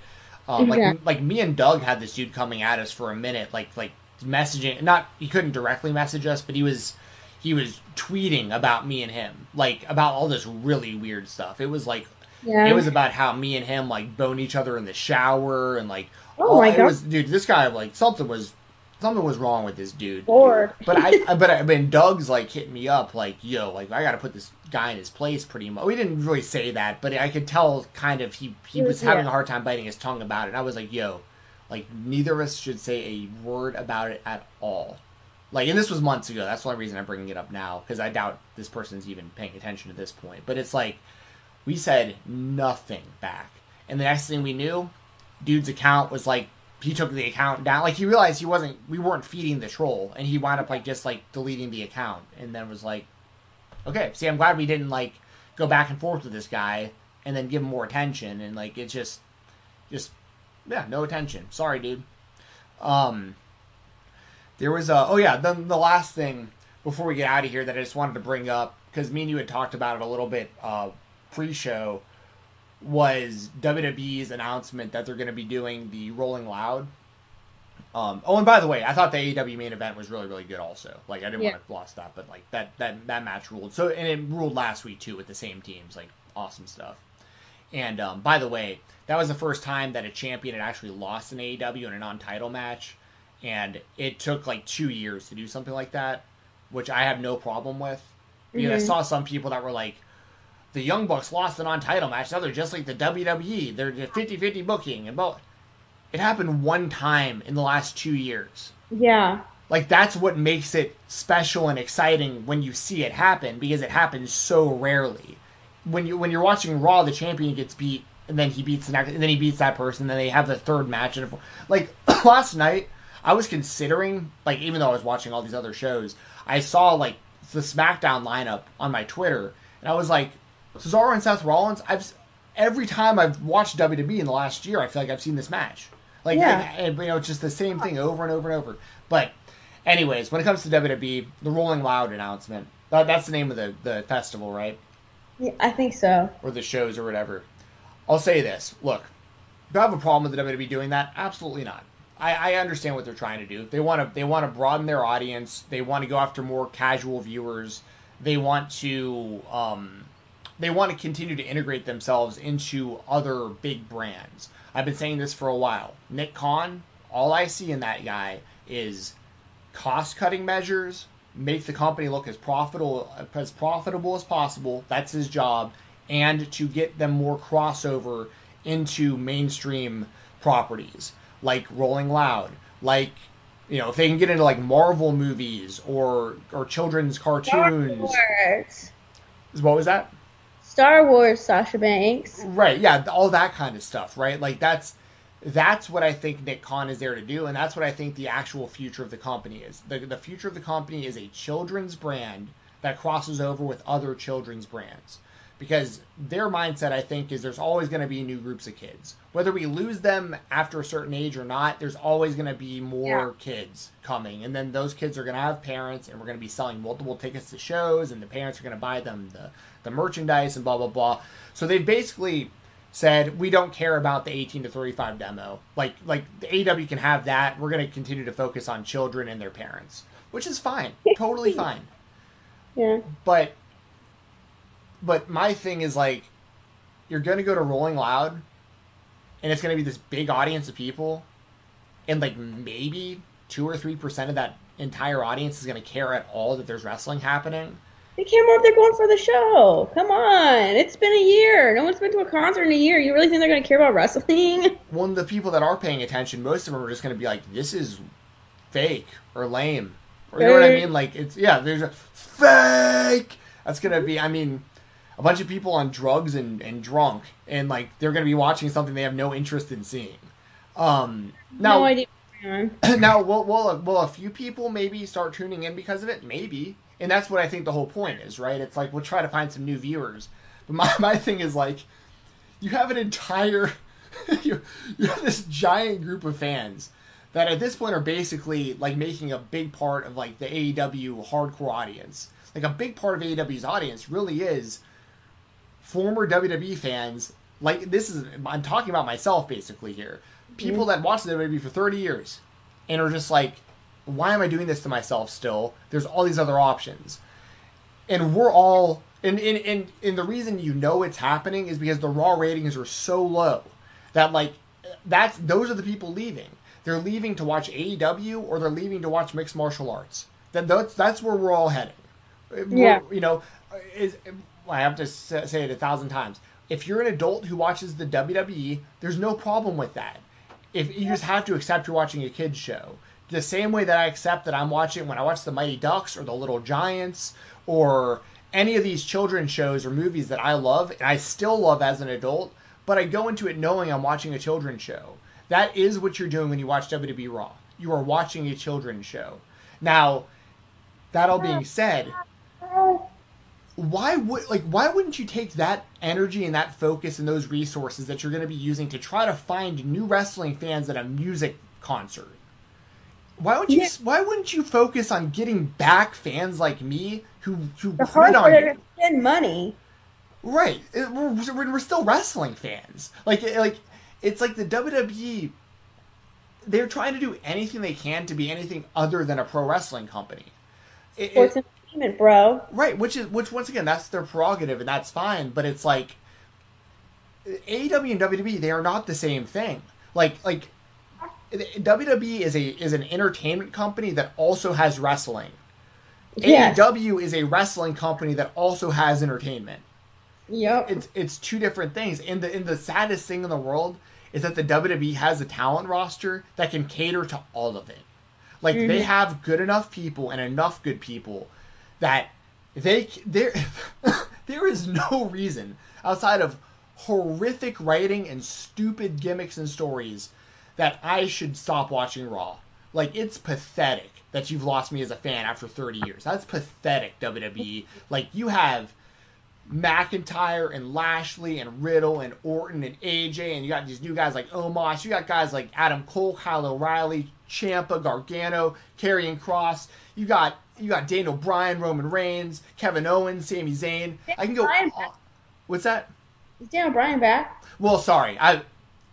Um. Like like me and Doug had this dude coming at us for a minute, like like messaging. Not he couldn't directly message us, but he was he was tweeting about me and him, like about all this really weird stuff. It was like yeah. it was about how me and him like bone each other in the shower and like oh my god, was, dude, this guy like something was something was wrong with this dude. Lord. but I, but I, mean, Doug's like hitting me up, like, yo, like I got to put this guy in his place, pretty much. We didn't really say that, but I could tell kind of he he was having a hard time biting his tongue about it. And I was like, yo, like neither of us should say a word about it at all. Like, and this was months ago. That's the only reason I'm bringing it up now because I doubt this person's even paying attention at this point. But it's like we said nothing back, and the next thing we knew, dude's account was like he took the account down. Like he realized he wasn't, we weren't feeding the troll, and he wound up like just like deleting the account, and then was like, okay, see, I'm glad we didn't like go back and forth with this guy, and then give him more attention, and like it's just, just yeah, no attention. Sorry, dude. Um, there was a oh yeah, then the last thing before we get out of here that I just wanted to bring up because me and you had talked about it a little bit uh, pre-show was WWE's announcement that they're going to be doing the Rolling Loud. Um, oh, and by the way, I thought the AEW main event was really, really good. Also, like I didn't yeah. want to lost that, but like that that that match ruled. So and it ruled last week too with the same teams. Like awesome stuff. And um, by the way, that was the first time that a champion had actually lost an AEW in a non-title match, and it took like two years to do something like that, which I have no problem with. Because mm-hmm. I saw some people that were like, the Young Bucks lost the non-title match. Now they're just like the WWE. They're 50-50 booking, and both. It happened one time in the last two years. Yeah. Like that's what makes it special and exciting when you see it happen because it happens so rarely. When you when you're watching Raw, the champion gets beat, and then he beats the next, and then he beats that person. And then they have the third match, and like last night, I was considering like even though I was watching all these other shows, I saw like the SmackDown lineup on my Twitter, and I was like, Cesaro and Seth Rollins, I've every time I've watched WWE in the last year, I feel like I've seen this match. Like, yeah. and, you know, it's just the same thing over and over and over. But, anyways, when it comes to WWE, the Rolling Loud announcement, that, that's the name of the, the festival, right? Yeah, I think so. Or the shows or whatever. I'll say this. Look, do I have a problem with the WWE doing that? Absolutely not. I, I understand what they're trying to do. They want to they want to broaden their audience. They want to go after more casual viewers. They want to um, they want to continue to integrate themselves into other big brands. I've been saying this for a while. Nick Khan, all I see in that guy is cost cutting measures make the company look as profitable as profitable as possible. That's his job, and to get them more crossover into mainstream properties like Rolling Loud, like you know, if they can get into like Marvel movies or or children's cartoons. What was that? Star Wars, Sasha Banks. Right. Yeah. All that kind of stuff. Right. Like that's that's what I think Nick Khan is there to do, and that's what I think the actual future of the company is. The the future of the company is a children's brand that crosses over with other children's brands because their mindset i think is there's always going to be new groups of kids whether we lose them after a certain age or not there's always going to be more yeah. kids coming and then those kids are going to have parents and we're going to be selling multiple tickets to shows and the parents are going to buy them the, the merchandise and blah blah blah. So they've basically said we don't care about the 18 to 35 demo. Like like the aew can have that. We're going to continue to focus on children and their parents which is fine. Totally fine. Yeah. But but my thing is like, you're gonna go to Rolling Loud, and it's gonna be this big audience of people, and like maybe two or three percent of that entire audience is gonna care at all that there's wrestling happening. They care more if they're going for the show. Come on, it's been a year. No one's been to a concert in a year. You really think they're gonna care about wrestling? One of the people that are paying attention, most of them are just gonna be like, "This is fake or lame," or you know what I mean? Like it's yeah, there's a fake. That's gonna be. I mean, a bunch of people on drugs and, and drunk, and like they're going to be watching something they have no interest in seeing. Um, now, no idea. now, will, will, will a few people maybe start tuning in because of it? Maybe. And that's what I think the whole point is, right? It's like we'll try to find some new viewers. But my, my thing is like, you have an entire, you, you have this giant group of fans that at this point are basically like making a big part of like the AEW hardcore audience. Like a big part of AEW's audience really is former WWE fans, like this is I'm talking about myself basically here. People mm-hmm. that watched the WWE for 30 years and are just like, why am I doing this to myself still? There's all these other options. And we're all and, and, and, and the reason you know it's happening is because the raw ratings are so low that like that's those are the people leaving. They're leaving to watch AEW or they're leaving to watch mixed martial arts. That that's, that's where we're all heading. Yeah. We're, you know, is I have to say it a thousand times. If you're an adult who watches the WWE, there's no problem with that. If you just have to accept you're watching a kids show, the same way that I accept that I'm watching when I watch the Mighty Ducks or the Little Giants or any of these children's shows or movies that I love and I still love as an adult, but I go into it knowing I'm watching a children's show. That is what you're doing when you watch WWE Raw. You are watching a children's show. Now, that all being said, why would like why wouldn't you take that energy and that focus and those resources that you're going to be using to try to find new wrestling fans at a music concert? Why would you? Yeah. Why wouldn't you focus on getting back fans like me who who the quit on you? Spend money, right? It, we're, we're still wrestling fans. Like like it's like the WWE. They're trying to do anything they can to be anything other than a pro wrestling company. It, it, entertainment, bro. Right, which is which once again that's their prerogative and that's fine, but it's like AEW and WWE they are not the same thing. Like like WWE is a is an entertainment company that also has wrestling. Yes. AEW is a wrestling company that also has entertainment. Yep. It's it's two different things. And the and the saddest thing in the world is that the WWE has a talent roster that can cater to all of it. Like mm-hmm. they have good enough people and enough good people that they there there is no reason outside of horrific writing and stupid gimmicks and stories that I should stop watching Raw. Like it's pathetic that you've lost me as a fan after 30 years. That's pathetic, WWE. Like you have McIntyre and Lashley and Riddle and Orton and AJ, and you got these new guys like Omos. You got guys like Adam Cole, Kyle O'Reilly, Ciampa, Gargano, Karrion Kross. You got you got Daniel Bryan, Roman Reigns, Kevin Owens, Sami Zayn. I can go. what's that? Is Daniel Bryan back? Well, sorry, I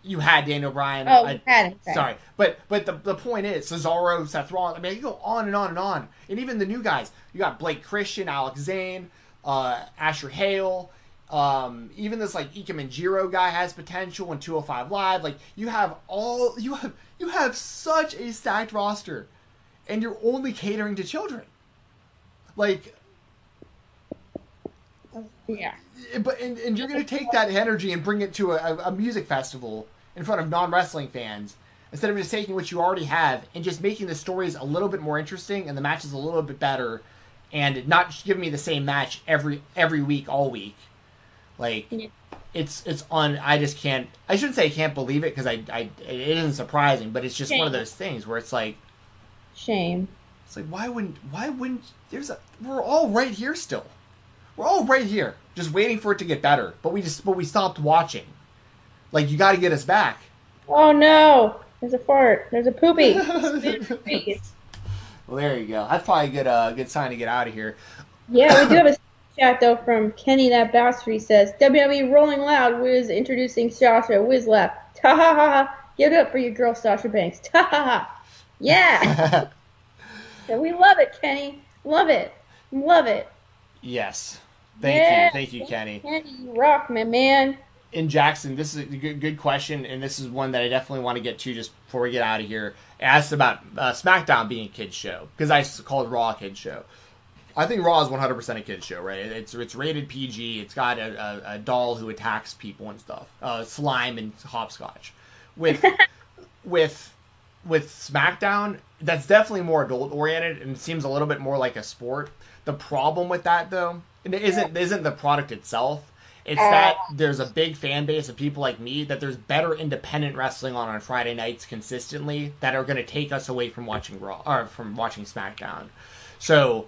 you had Daniel Bryan. Oh, I, had him. Sorry, but but the the point is Cesaro, Seth Rollins. I mean, you go on and on and on, and even the new guys. You got Blake Christian, Alex Zayne, uh, Asher Hale. Um, even this like Ikemen Jiro guy has potential in 205 Live. Like you have all you have you have such a stacked roster, and you're only catering to children. Like, Yeah. But and, and you're going to take that energy and bring it to a, a music festival in front of non wrestling fans instead of just taking what you already have and just making the stories a little bit more interesting and the matches a little bit better, and not just giving me the same match every every week all week. Like, Yeah. it's it's on. I just can't. I shouldn't say I can't believe it because I, I it isn't surprising, but it's just one of those things where it's like Shame. it's like why wouldn't why wouldn't there's a we're all right here still. We're all right here, just waiting for it to get better. But we just but we stopped watching. Like you got to get us back. Oh no! There's a fart. There's a poopy. Well, there you go. That's probably a good uh, good sign to get out of here. yeah, we do have a chat though from Kenny that bastard. He says WWE Rolling Loud Wiz introducing Sasha. Wiz left. Ha ha ha ha. Give it up for your girl Sasha Banks. Ta ha ha. Yeah. Yeah, we love it, Kenny. Love it. Love it. yes. Thank Yeah. you, thank you, Kenny. Kenny, you rock, my man. in Jackson, this is a good, good question, and this is one that I definitely want to get to just before we get out of here. It asked about uh, SmackDown being a kids show because I called Raw a kids show. I think Raw is 100% a kids show, right? It's it's rated PG. It's got a, a, a doll who attacks people and stuff, uh, slime and hopscotch. With with with SmackDown, that's definitely more adult oriented and seems a little bit more like a sport. The problem with that though, it isn't isn't the product itself. It's that there's a big fan base of people like me that there's better independent wrestling on on Friday nights consistently that are going to take us away from watching Raw or from watching SmackDown. So,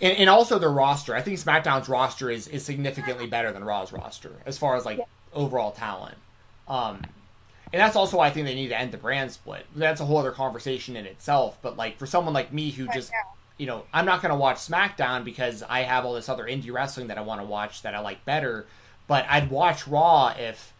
and, and also their roster. I think SmackDown's roster is is significantly better than Raw's roster as far as like overall talent. Um, and that's also why I think they need to end the brand split. That's a whole other conversation in itself. But like for someone like me who just, you know, I'm not going to watch SmackDown because I have all this other indie wrestling that I want to watch that I like better. But I'd watch Raw if,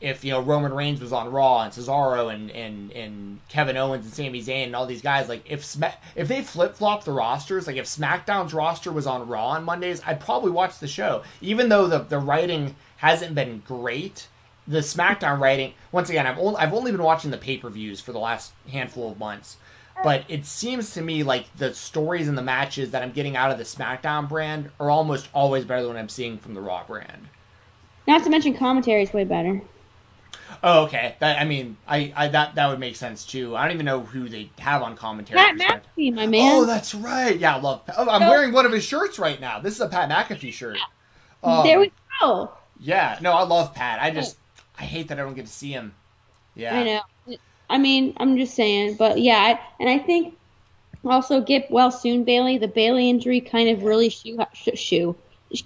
if you know Roman Reigns was on Raw and Cesaro and and, and Kevin Owens and Sami Zayn and all these guys. Like if Sma- if they flip flop the rosters, like if SmackDown's roster was on Raw on Mondays, I'd probably watch the show, even though the the writing hasn't been great the SmackDown writing. Once again, I've only I've only been watching the pay per views for the last handful of months, but it seems to me like the stories and the matches that I'm getting out of the SmackDown brand are almost always better than what I'm seeing from the Raw brand. Not to mention commentary is way better. Oh, okay. That I mean, I, I that that would make sense too. I don't even know who they have on commentary. Pat. McAfee, my man. Oh, that's right. Yeah, I love. Oh, I'm So- wearing one of his shirts right now. This is a Pat McAfee shirt. Um, there we go. Yeah. No, I love Pat. I just I hate that I don't get to see him. Yeah. I know. I mean, I'm just saying, but yeah, I, and I think also get well soon, Bayley. The Bayley injury kind of really shoe, sh- shoe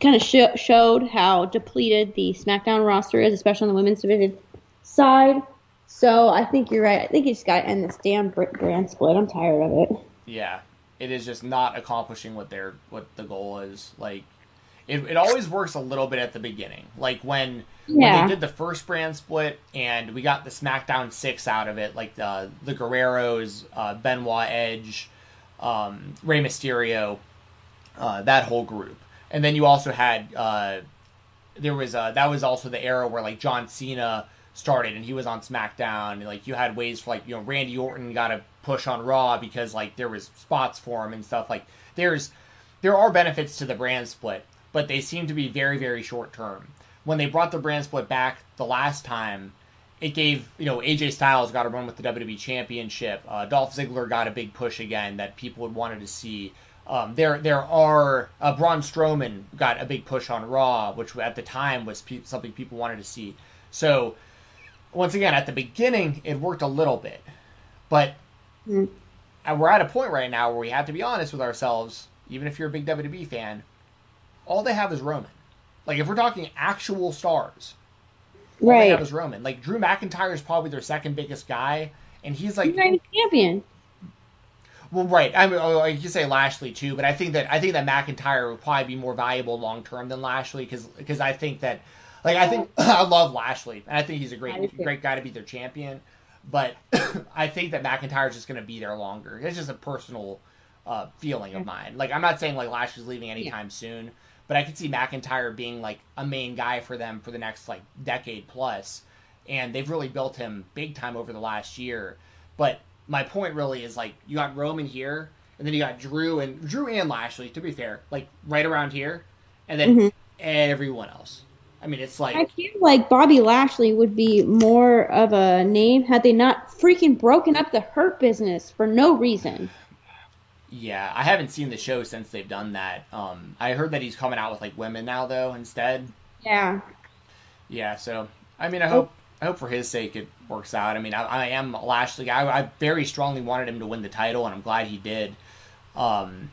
kind of sh- showed how depleted the SmackDown roster is, especially on the women's division side. So I think you're right. I think you just got to end this damn brand split. I'm tired of it. yeah it is just not accomplishing what their what the goal is like it, it always works a little bit at the beginning like when when they did the first brand split and we got the smackdown six out of it like the the guerreros uh, benoit edge um, Rey mysterio uh, that whole group and then you also had uh, there was uh, that was also the era where like John Cena started and he was on SmackDown. And, like you had ways for like you know Randy Orton got a push on Raw because like there was spots for him and stuff. Like there's there are benefits to the brand split, but they seem to be very very short term. When they brought the brand split back the last time, it gave you know AJ Styles got a run with the WWE Championship. Uh, Dolph Ziggler got a big push again that people had wanted to see. Um, there, there are uh, Braun Strowman got a big push on Raw, which at the time was pe- something people wanted to see. So, once again, at the beginning, it worked a little bit, but Mm. we're at a point right now where we have to be honest with ourselves. Even if you're a big WWE fan, all they have is Roman. Like if we're talking actual stars, all they have Right. is Roman. Like Drew McIntyre is probably their second biggest guy, and he's like He's not even champion. Well, right. I mean, oh, you could say Lashley too, but I think that I think that McIntyre would probably be more valuable long term than Lashley because I think that like I think I love Lashley and I think he's a great great guy to be their champion, but I think that McIntyre is just going to be there longer. It's just a personal uh, feeling of mine. Like I'm not saying like Lashley's leaving anytime soon, but I could see McIntyre being like a main guy for them for the next like decade plus, and they've really built him big time over the last year. But my point really is like you got Roman here, and then you got Drew and Drew and Lashley. To be fair, like right around here, and then mm-hmm. everyone else. I mean, it's like I feel like Bobby Lashley would be more of a name had they not freaking broken up the Hurt business for no reason. Yeah, I haven't seen the show since they've done that. Um, I heard that he's coming out with like women now though instead. Yeah. Yeah, so I mean, I hope I hope for his sake it works out. I mean, I, I am Lashley. I, I very strongly wanted him to win the title, and I'm glad he did. Um,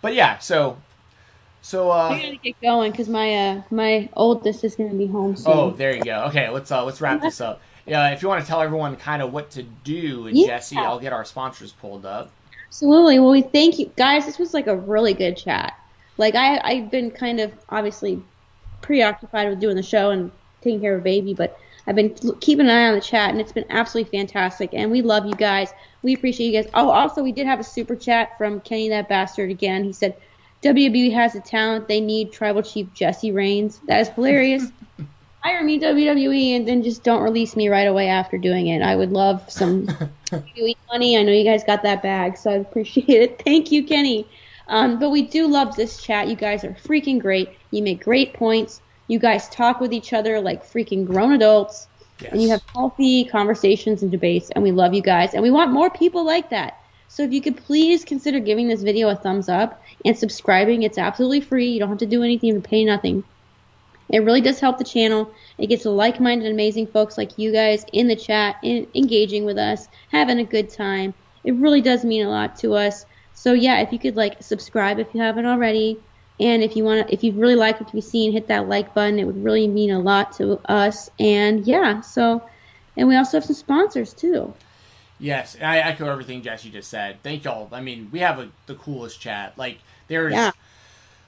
but yeah, so so uh, I gotta get going because my uh my oldest is gonna be home soon. Oh, there you go. Okay, let's uh let's wrap this up. Yeah, if you want to tell everyone kind of what to do, yeah. Jesse, I'll get our sponsors pulled up. Absolutely. Well, we thank you guys. This was like a really good chat. Like I I've been kind of obviously preoccupied with doing the show and taking care of a baby, but I've been keeping an eye on the chat, and it's been absolutely fantastic. And we love you guys. We appreciate you guys. Oh, also, we did have a super chat from Kenny that bastard again. He said, WWE has the talent. They need Tribal Chief Jesse Reigns. That is hilarious. Hire me WWE and then just don't release me right away after doing it. I would love some WWE money. I know you guys got that bag, so I appreciate it. Thank you, Kenny. Um, but we do love this chat. You guys are freaking great. You make great points. You guys talk with each other like freaking grown adults. Yes. And you have healthy conversations and debates, and we love you guys. And we want more people like that. So if you could please consider giving this video a thumbs up and subscribing, it's absolutely free. You don't have to do anything, you pay nothing. It really does help the channel. It gets like-minded, amazing folks like you guys in the chat, in, engaging with us, having a good time. It really does mean a lot to us. So yeah, if you could like subscribe if you haven't already, and if you want to, if you really like what you've seen, hit that like button. It would really mean a lot to us. And yeah, so, and we also have some sponsors too. Yes, I echo everything Jesse just said. Thank y'all. I mean, we have a, the coolest chat. Like there's, yeah.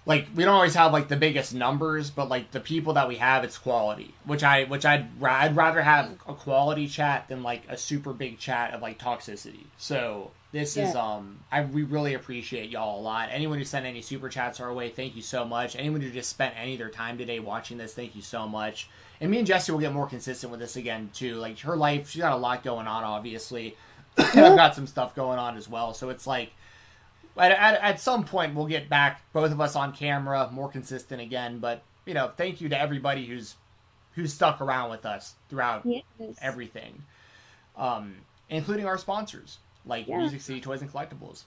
Like we don't always have like the biggest numbers, but like the people that we have, it's quality. Which I, which I'd, I'd rather have a quality chat than like a super big chat of like toxicity. So this yeah. is um, I we really appreciate y'all a lot. Anyone who sent any super chats our way, thank you so much. Anyone who just spent any of their time today watching this, thank you so much. And me and Jesse will get more consistent with this again too. Like her life, she's got a lot going on, obviously. I've got some stuff going on as well. So it's like at, at, at some point we'll get back both of us on camera, more consistent again. But you know, thank you to everybody who's who's stuck around with us throughout yes. everything, um, including our sponsors like yeah. Music City Toys and Collectibles.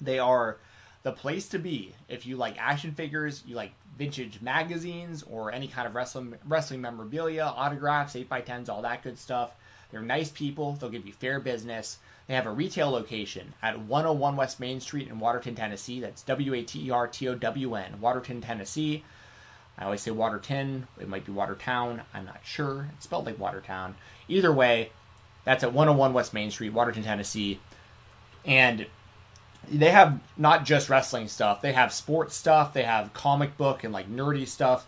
They are the place to be if you like action figures, you like vintage magazines, or any kind of wrestling wrestling memorabilia, autographs, 8x10s, all that good stuff. They're nice people. They'll give you fair business. They have a retail location at 101 West Main Street in Waterton, Tennessee. That's W A T E R T O W N, Waterton, Tennessee. I always say Waterton. It might be Watertown. I'm not sure. It's spelled like Watertown. Either way, that's at 101 West Main Street, Waterton, Tennessee. And they have not just wrestling stuff, they have sports stuff, they have comic book and like nerdy stuff.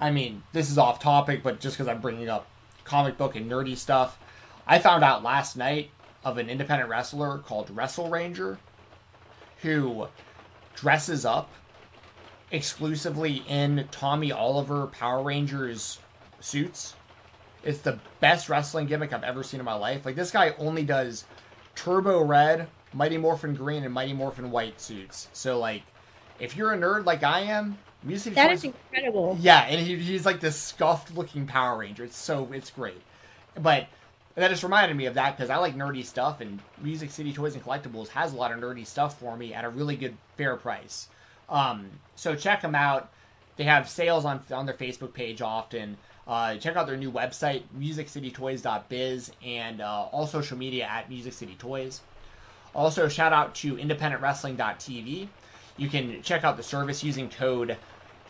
I mean, this is off topic, but just because I'm bringing up comic book and nerdy stuff, I found out last night of an independent wrestler called Wrestle Ranger who dresses up exclusively in Tommy Oliver Power Rangers suits. It's the best wrestling gimmick I've ever seen in my life. Like this guy only does Turbo Red, Mighty Morphin Green, and Mighty Morphin White suits. So like, if you're a nerd like I am, Music that is incredible. Yeah, and he, he's like this scuffed looking Power Ranger. It's so it's great. But that just reminded me of that because I like nerdy stuff, and Music City Toys and Collectibles has a lot of nerdy stuff for me at a really good fair price. Um, so check them out. They have sales on on their Facebook page often. Uh, check out their new website, musiccitytoys.biz, and uh, all social media at Music City Toys. Also, shout out to independentwrestling.tv. You can check out the service using code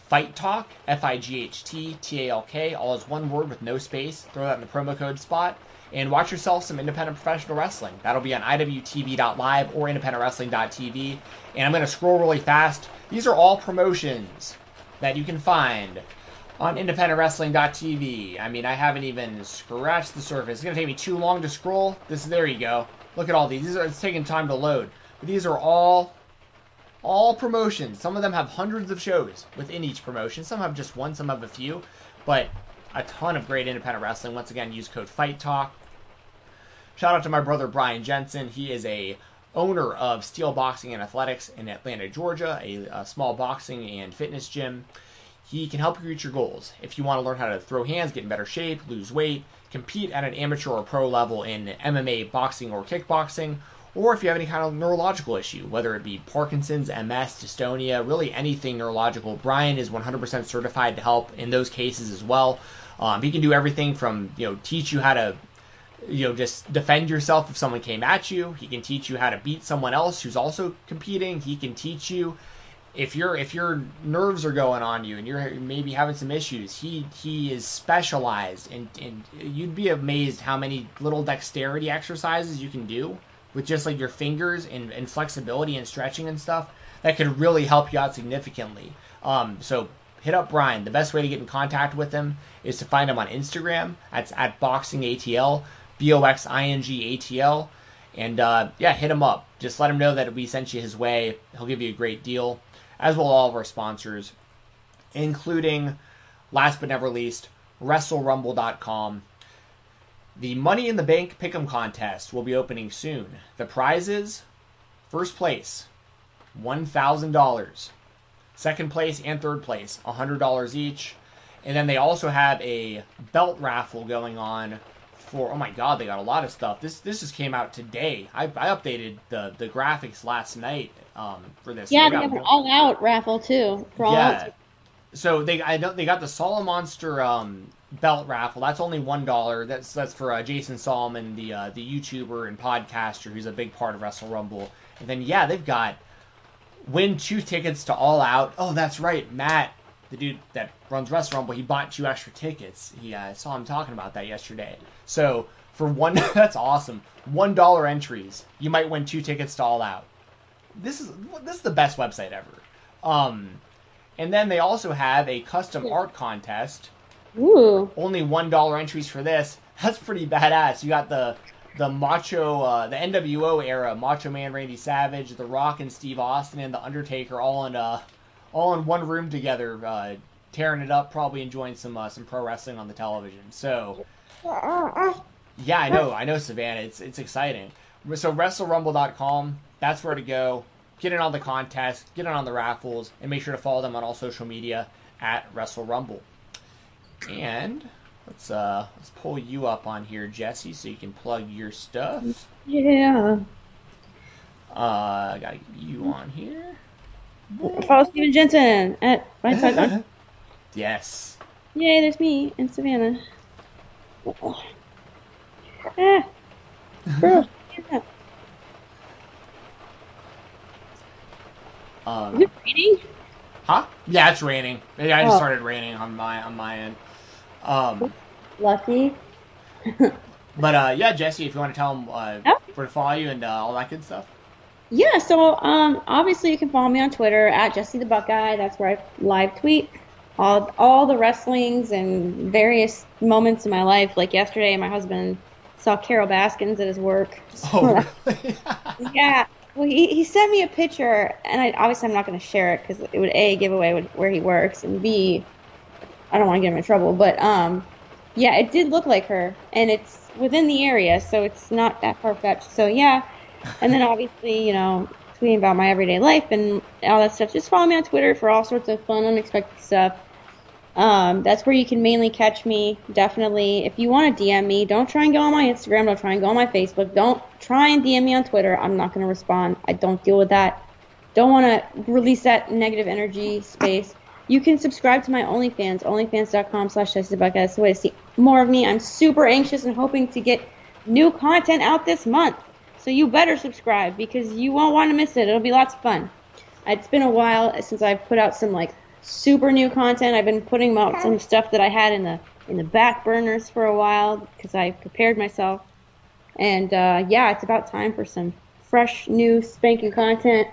Fight Talk, F I G H T T A L K, all as one word with no space. Throw that in the promo code spot. And watch yourself some independent professional wrestling. That'll be on IWTV.live or independentwrestling.tv. And I'm going to scroll really fast. These are all promotions that you can find on independentwrestling.tv. I mean, I haven't even scratched the surface. It's going to take me too long to scroll. This there you go. Look at all these. These are it's taking time to load. But these are all all promotions. Some of them have hundreds of shows within each promotion. Some have just one, some have a few, but a ton of great independent wrestling. Once again, use code Fight Talk. Shout out to my brother Brian Jensen. He is a owner of Steel Boxing and Athletics in Atlanta, Georgia, a, a small boxing and fitness gym. He can help you reach your goals. If you want to learn how to throw hands, get in better shape, lose weight, compete at an amateur or pro level in MMA, boxing, or kickboxing, or if you have any kind of neurological issue, whether it be Parkinson's, MS, dystonia, really anything neurological, Brian is 100% certified to help in those cases as well. Um, he can do everything from you know teach you how to you know just defend yourself if someone came at you. He can teach you how to beat someone else who's also competing. He can teach you if your if your nerves are going on you and you're maybe having some issues. He he is specialized and and you'd be amazed how many little dexterity exercises you can do with just like your fingers and, and flexibility and stretching and stuff that could really help you out significantly. Um, so hit up Brian. The best way to get in contact with him is to find him on Instagram. That's at boxingatl, B O X I N G A T L. And uh, yeah, hit him up. Just let him know that we sent you his way. He'll give you a great deal, as will all of our sponsors, including, last but never least, WrestleRumble.com. The Money in the Bank Pick'em contest will be opening soon. The prizes: first place, one thousand dollars. Second place and third place, hundred dollars each. And then they also have a belt raffle going on for oh my god, they got a lot of stuff. This this just came out today. I, I updated the the graphics last night um, for this. Yeah, they, they have an all out raffle too. yeah. Out. So they I know they got the Solomonster um, belt raffle. That's only one dollar. That's that's for uh, Jason Solomon, the uh, the YouTuber and podcaster who's a big part of Wrestle Rumble. And then yeah, they've got win two tickets to All Out. Oh, that's right, Matt, the dude that runs Wrestle Rumble. He bought two extra tickets. He uh, saw him talking about that yesterday. So for one, that's awesome. One dollar entries, you might win two tickets to All Out. This is this is the best website ever. Um, and then they also have a custom art contest Ooh. Only one dollar entries for this. That's pretty badass. You got the the Macho, uh, the NWO era, Macho Man Randy Savage, The Rock and Steve Austin, and The Undertaker all in uh, all in one room together, uh, tearing it up, probably enjoying some uh, some pro wrestling on the television. So, yeah, I know, I know, Savannah. It's it's exciting. So WrestleRumble.com, that's where to go. Get in on the contest, get in on the raffles, and make sure to follow them on all social media at WrestleRumble. And let's uh let's pull you up on here, Jesse, so you can plug your stuff. Yeah. Uh, I gotta get you on here. Follow Steven Jensen at my Yes. Yay, there's me and Savannah. Ah. Girl, Um, Is it raining? Huh? Yeah, it's raining. Yeah, I just oh. started raining on my on my end. Um, Lucky. but uh, yeah, Jesse, if you want to tell them uh, oh. where to follow you and uh, all that good stuff. Yeah, so um, obviously you can follow me on Twitter at Jesse the Buckeye. That's where I live tweet all all the wrestlings and various moments in my life. Like yesterday, my husband saw Carole Baskins at his work. Oh, really? yeah. Well, he, he sent me a picture, and I obviously I'm not going to share it because it would a give away where he works, and b I don't want to get him in trouble. But um, yeah, it did look like her, and it's within the area, so it's not that far fetched. So yeah, and then obviously you know tweeting about my everyday life and all that stuff. Just follow me on Twitter for all sorts of fun, unexpected stuff. Um, that's where you can mainly catch me. Definitely, if you want to DM me, don't try and go on my Instagram. Don't try and go on my Facebook. Don't try and DM me on Twitter. I'm not going to respond. I don't deal with that. Don't want to release that negative energy space. You can subscribe to my OnlyFans, onlyfans.com slash That's the way to see more of me. I'm super anxious and hoping to get new content out this month. So you better subscribe because you won't want to miss it. It'll be lots of fun. It's been a while since I've put out some like super new content. I've been putting out some stuff that I had in the in the back burners for a while because I prepared myself. And uh, yeah, it's about time for some fresh, new, spanking content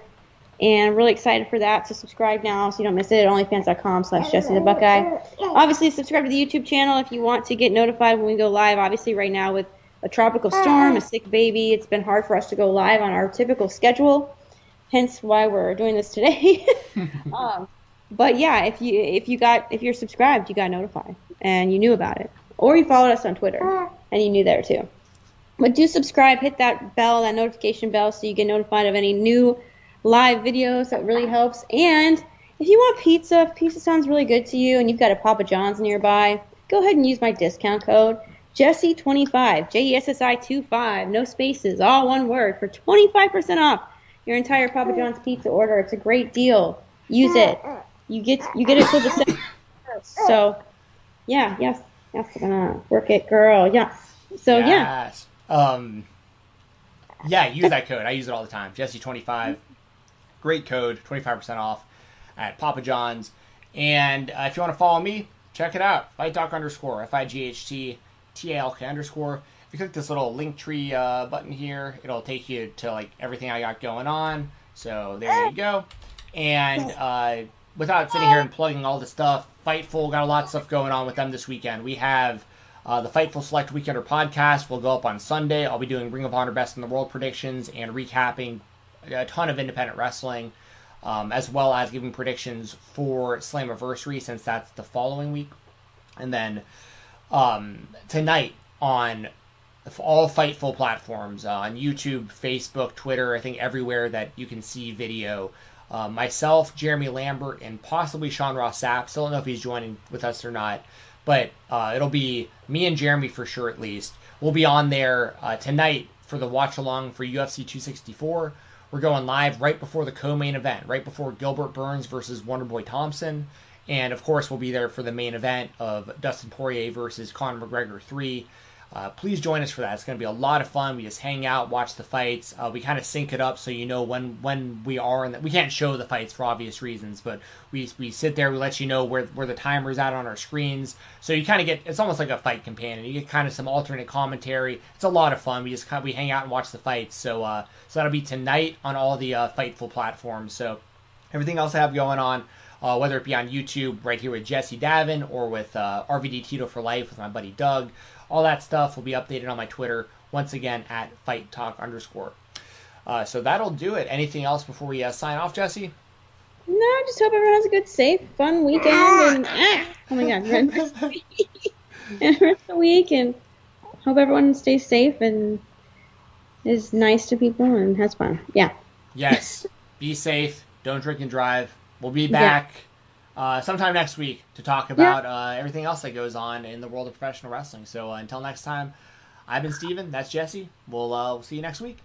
and I'm really excited for that. So subscribe now so you don't miss it at onlyfans.com slash Jesse the Buckeye. Obviously, subscribe to the YouTube channel if you want to get notified when we go live. Obviously, right now with a tropical storm, a sick baby, it's been hard for us to go live on our typical schedule. Hence why we're doing this today. um, but yeah, if you if you got if you're subscribed, you got notified and you knew about it, or you followed us on Twitter and you knew there too. But do subscribe, hit that bell, that notification bell, so you get notified of any new live videos. That really helps. And if you want pizza, if pizza sounds really good to you and you've got a Papa John's nearby, go ahead and use my discount code Jesse25, J E S S I 25, no spaces, all one word, for 25% off your entire Papa John's pizza order. It's a great deal. Use it. You get you get it till the So, yeah, yes, yes, gonna work it, girl. Yeah. So yes. yeah. Um. Yeah, use that code. I use it all the time. Jessie25. Great code, 25% off at Papa John's. And uh, if you want to follow me, check it out. Fight Talk underscore, F I G H T T A L K underscore. If you click this little link tree uh, button here, it'll take you to like everything I got going on. So there you go. And uh, without sitting here and plugging all the stuff, Fightful got a lot of stuff going on with them this weekend. We have uh, the Fightful Select Weekender podcast will go up on Sunday. I'll be doing Ring of Honor Best in the World predictions and recapping a ton of independent wrestling, um, as well as giving predictions for Slammiversary since that's the following week. And then um, tonight on all Fightful platforms uh, on YouTube, Facebook, Twitter, I think everywhere that you can see video. Uh, myself, Jeremy Lambert, and possibly Sean Ross Sapp. Still don't know if he's joining with us or not, but uh, it'll be me and Jeremy for sure at least. We'll be on there uh, tonight for the watch along for UFC 264. We're going live right before the co-main event, right before Gilbert Burns versus Wonderboy Thompson. And of course, we'll be there for the main event of Dustin Poirier versus Conor McGregor 3. Uh, please join us for that. It's going to be a lot of fun. We just hang out, watch the fights. Uh, we kind of sync it up so you know when when we are. And we can't show the fights for obvious reasons, but we we sit there. We let you know where where the timer's at on our screens, so you kind of get. It's almost like a fight companion. You get kind of some alternate commentary. It's a lot of fun. We just kind of, we hang out and watch the fights. So uh, so that'll be tonight on all the uh, Fightful platforms. So everything else I have going on uh, whether it be on YouTube right here with Jesse Davin or with uh, RVD Tito for Life with my buddy Doug. All that stuff will be updated on my Twitter once again at Fight Talk underscore. Uh, so that'll do it. Anything else before we uh, sign off, Jesse? No, I just hope everyone has a good, safe, fun weekend. And ah, oh my god, and rest the week, and hope everyone stays safe and is nice to people and has fun. Yeah. Yes. Be safe. Don't drink and drive. We'll be back yeah. Uh, sometime next week to talk about yeah. uh, everything else that goes on in the world of professional wrestling. So uh, until next time, I've been Steven. That's Jesse. We'll, uh, we'll see you next week.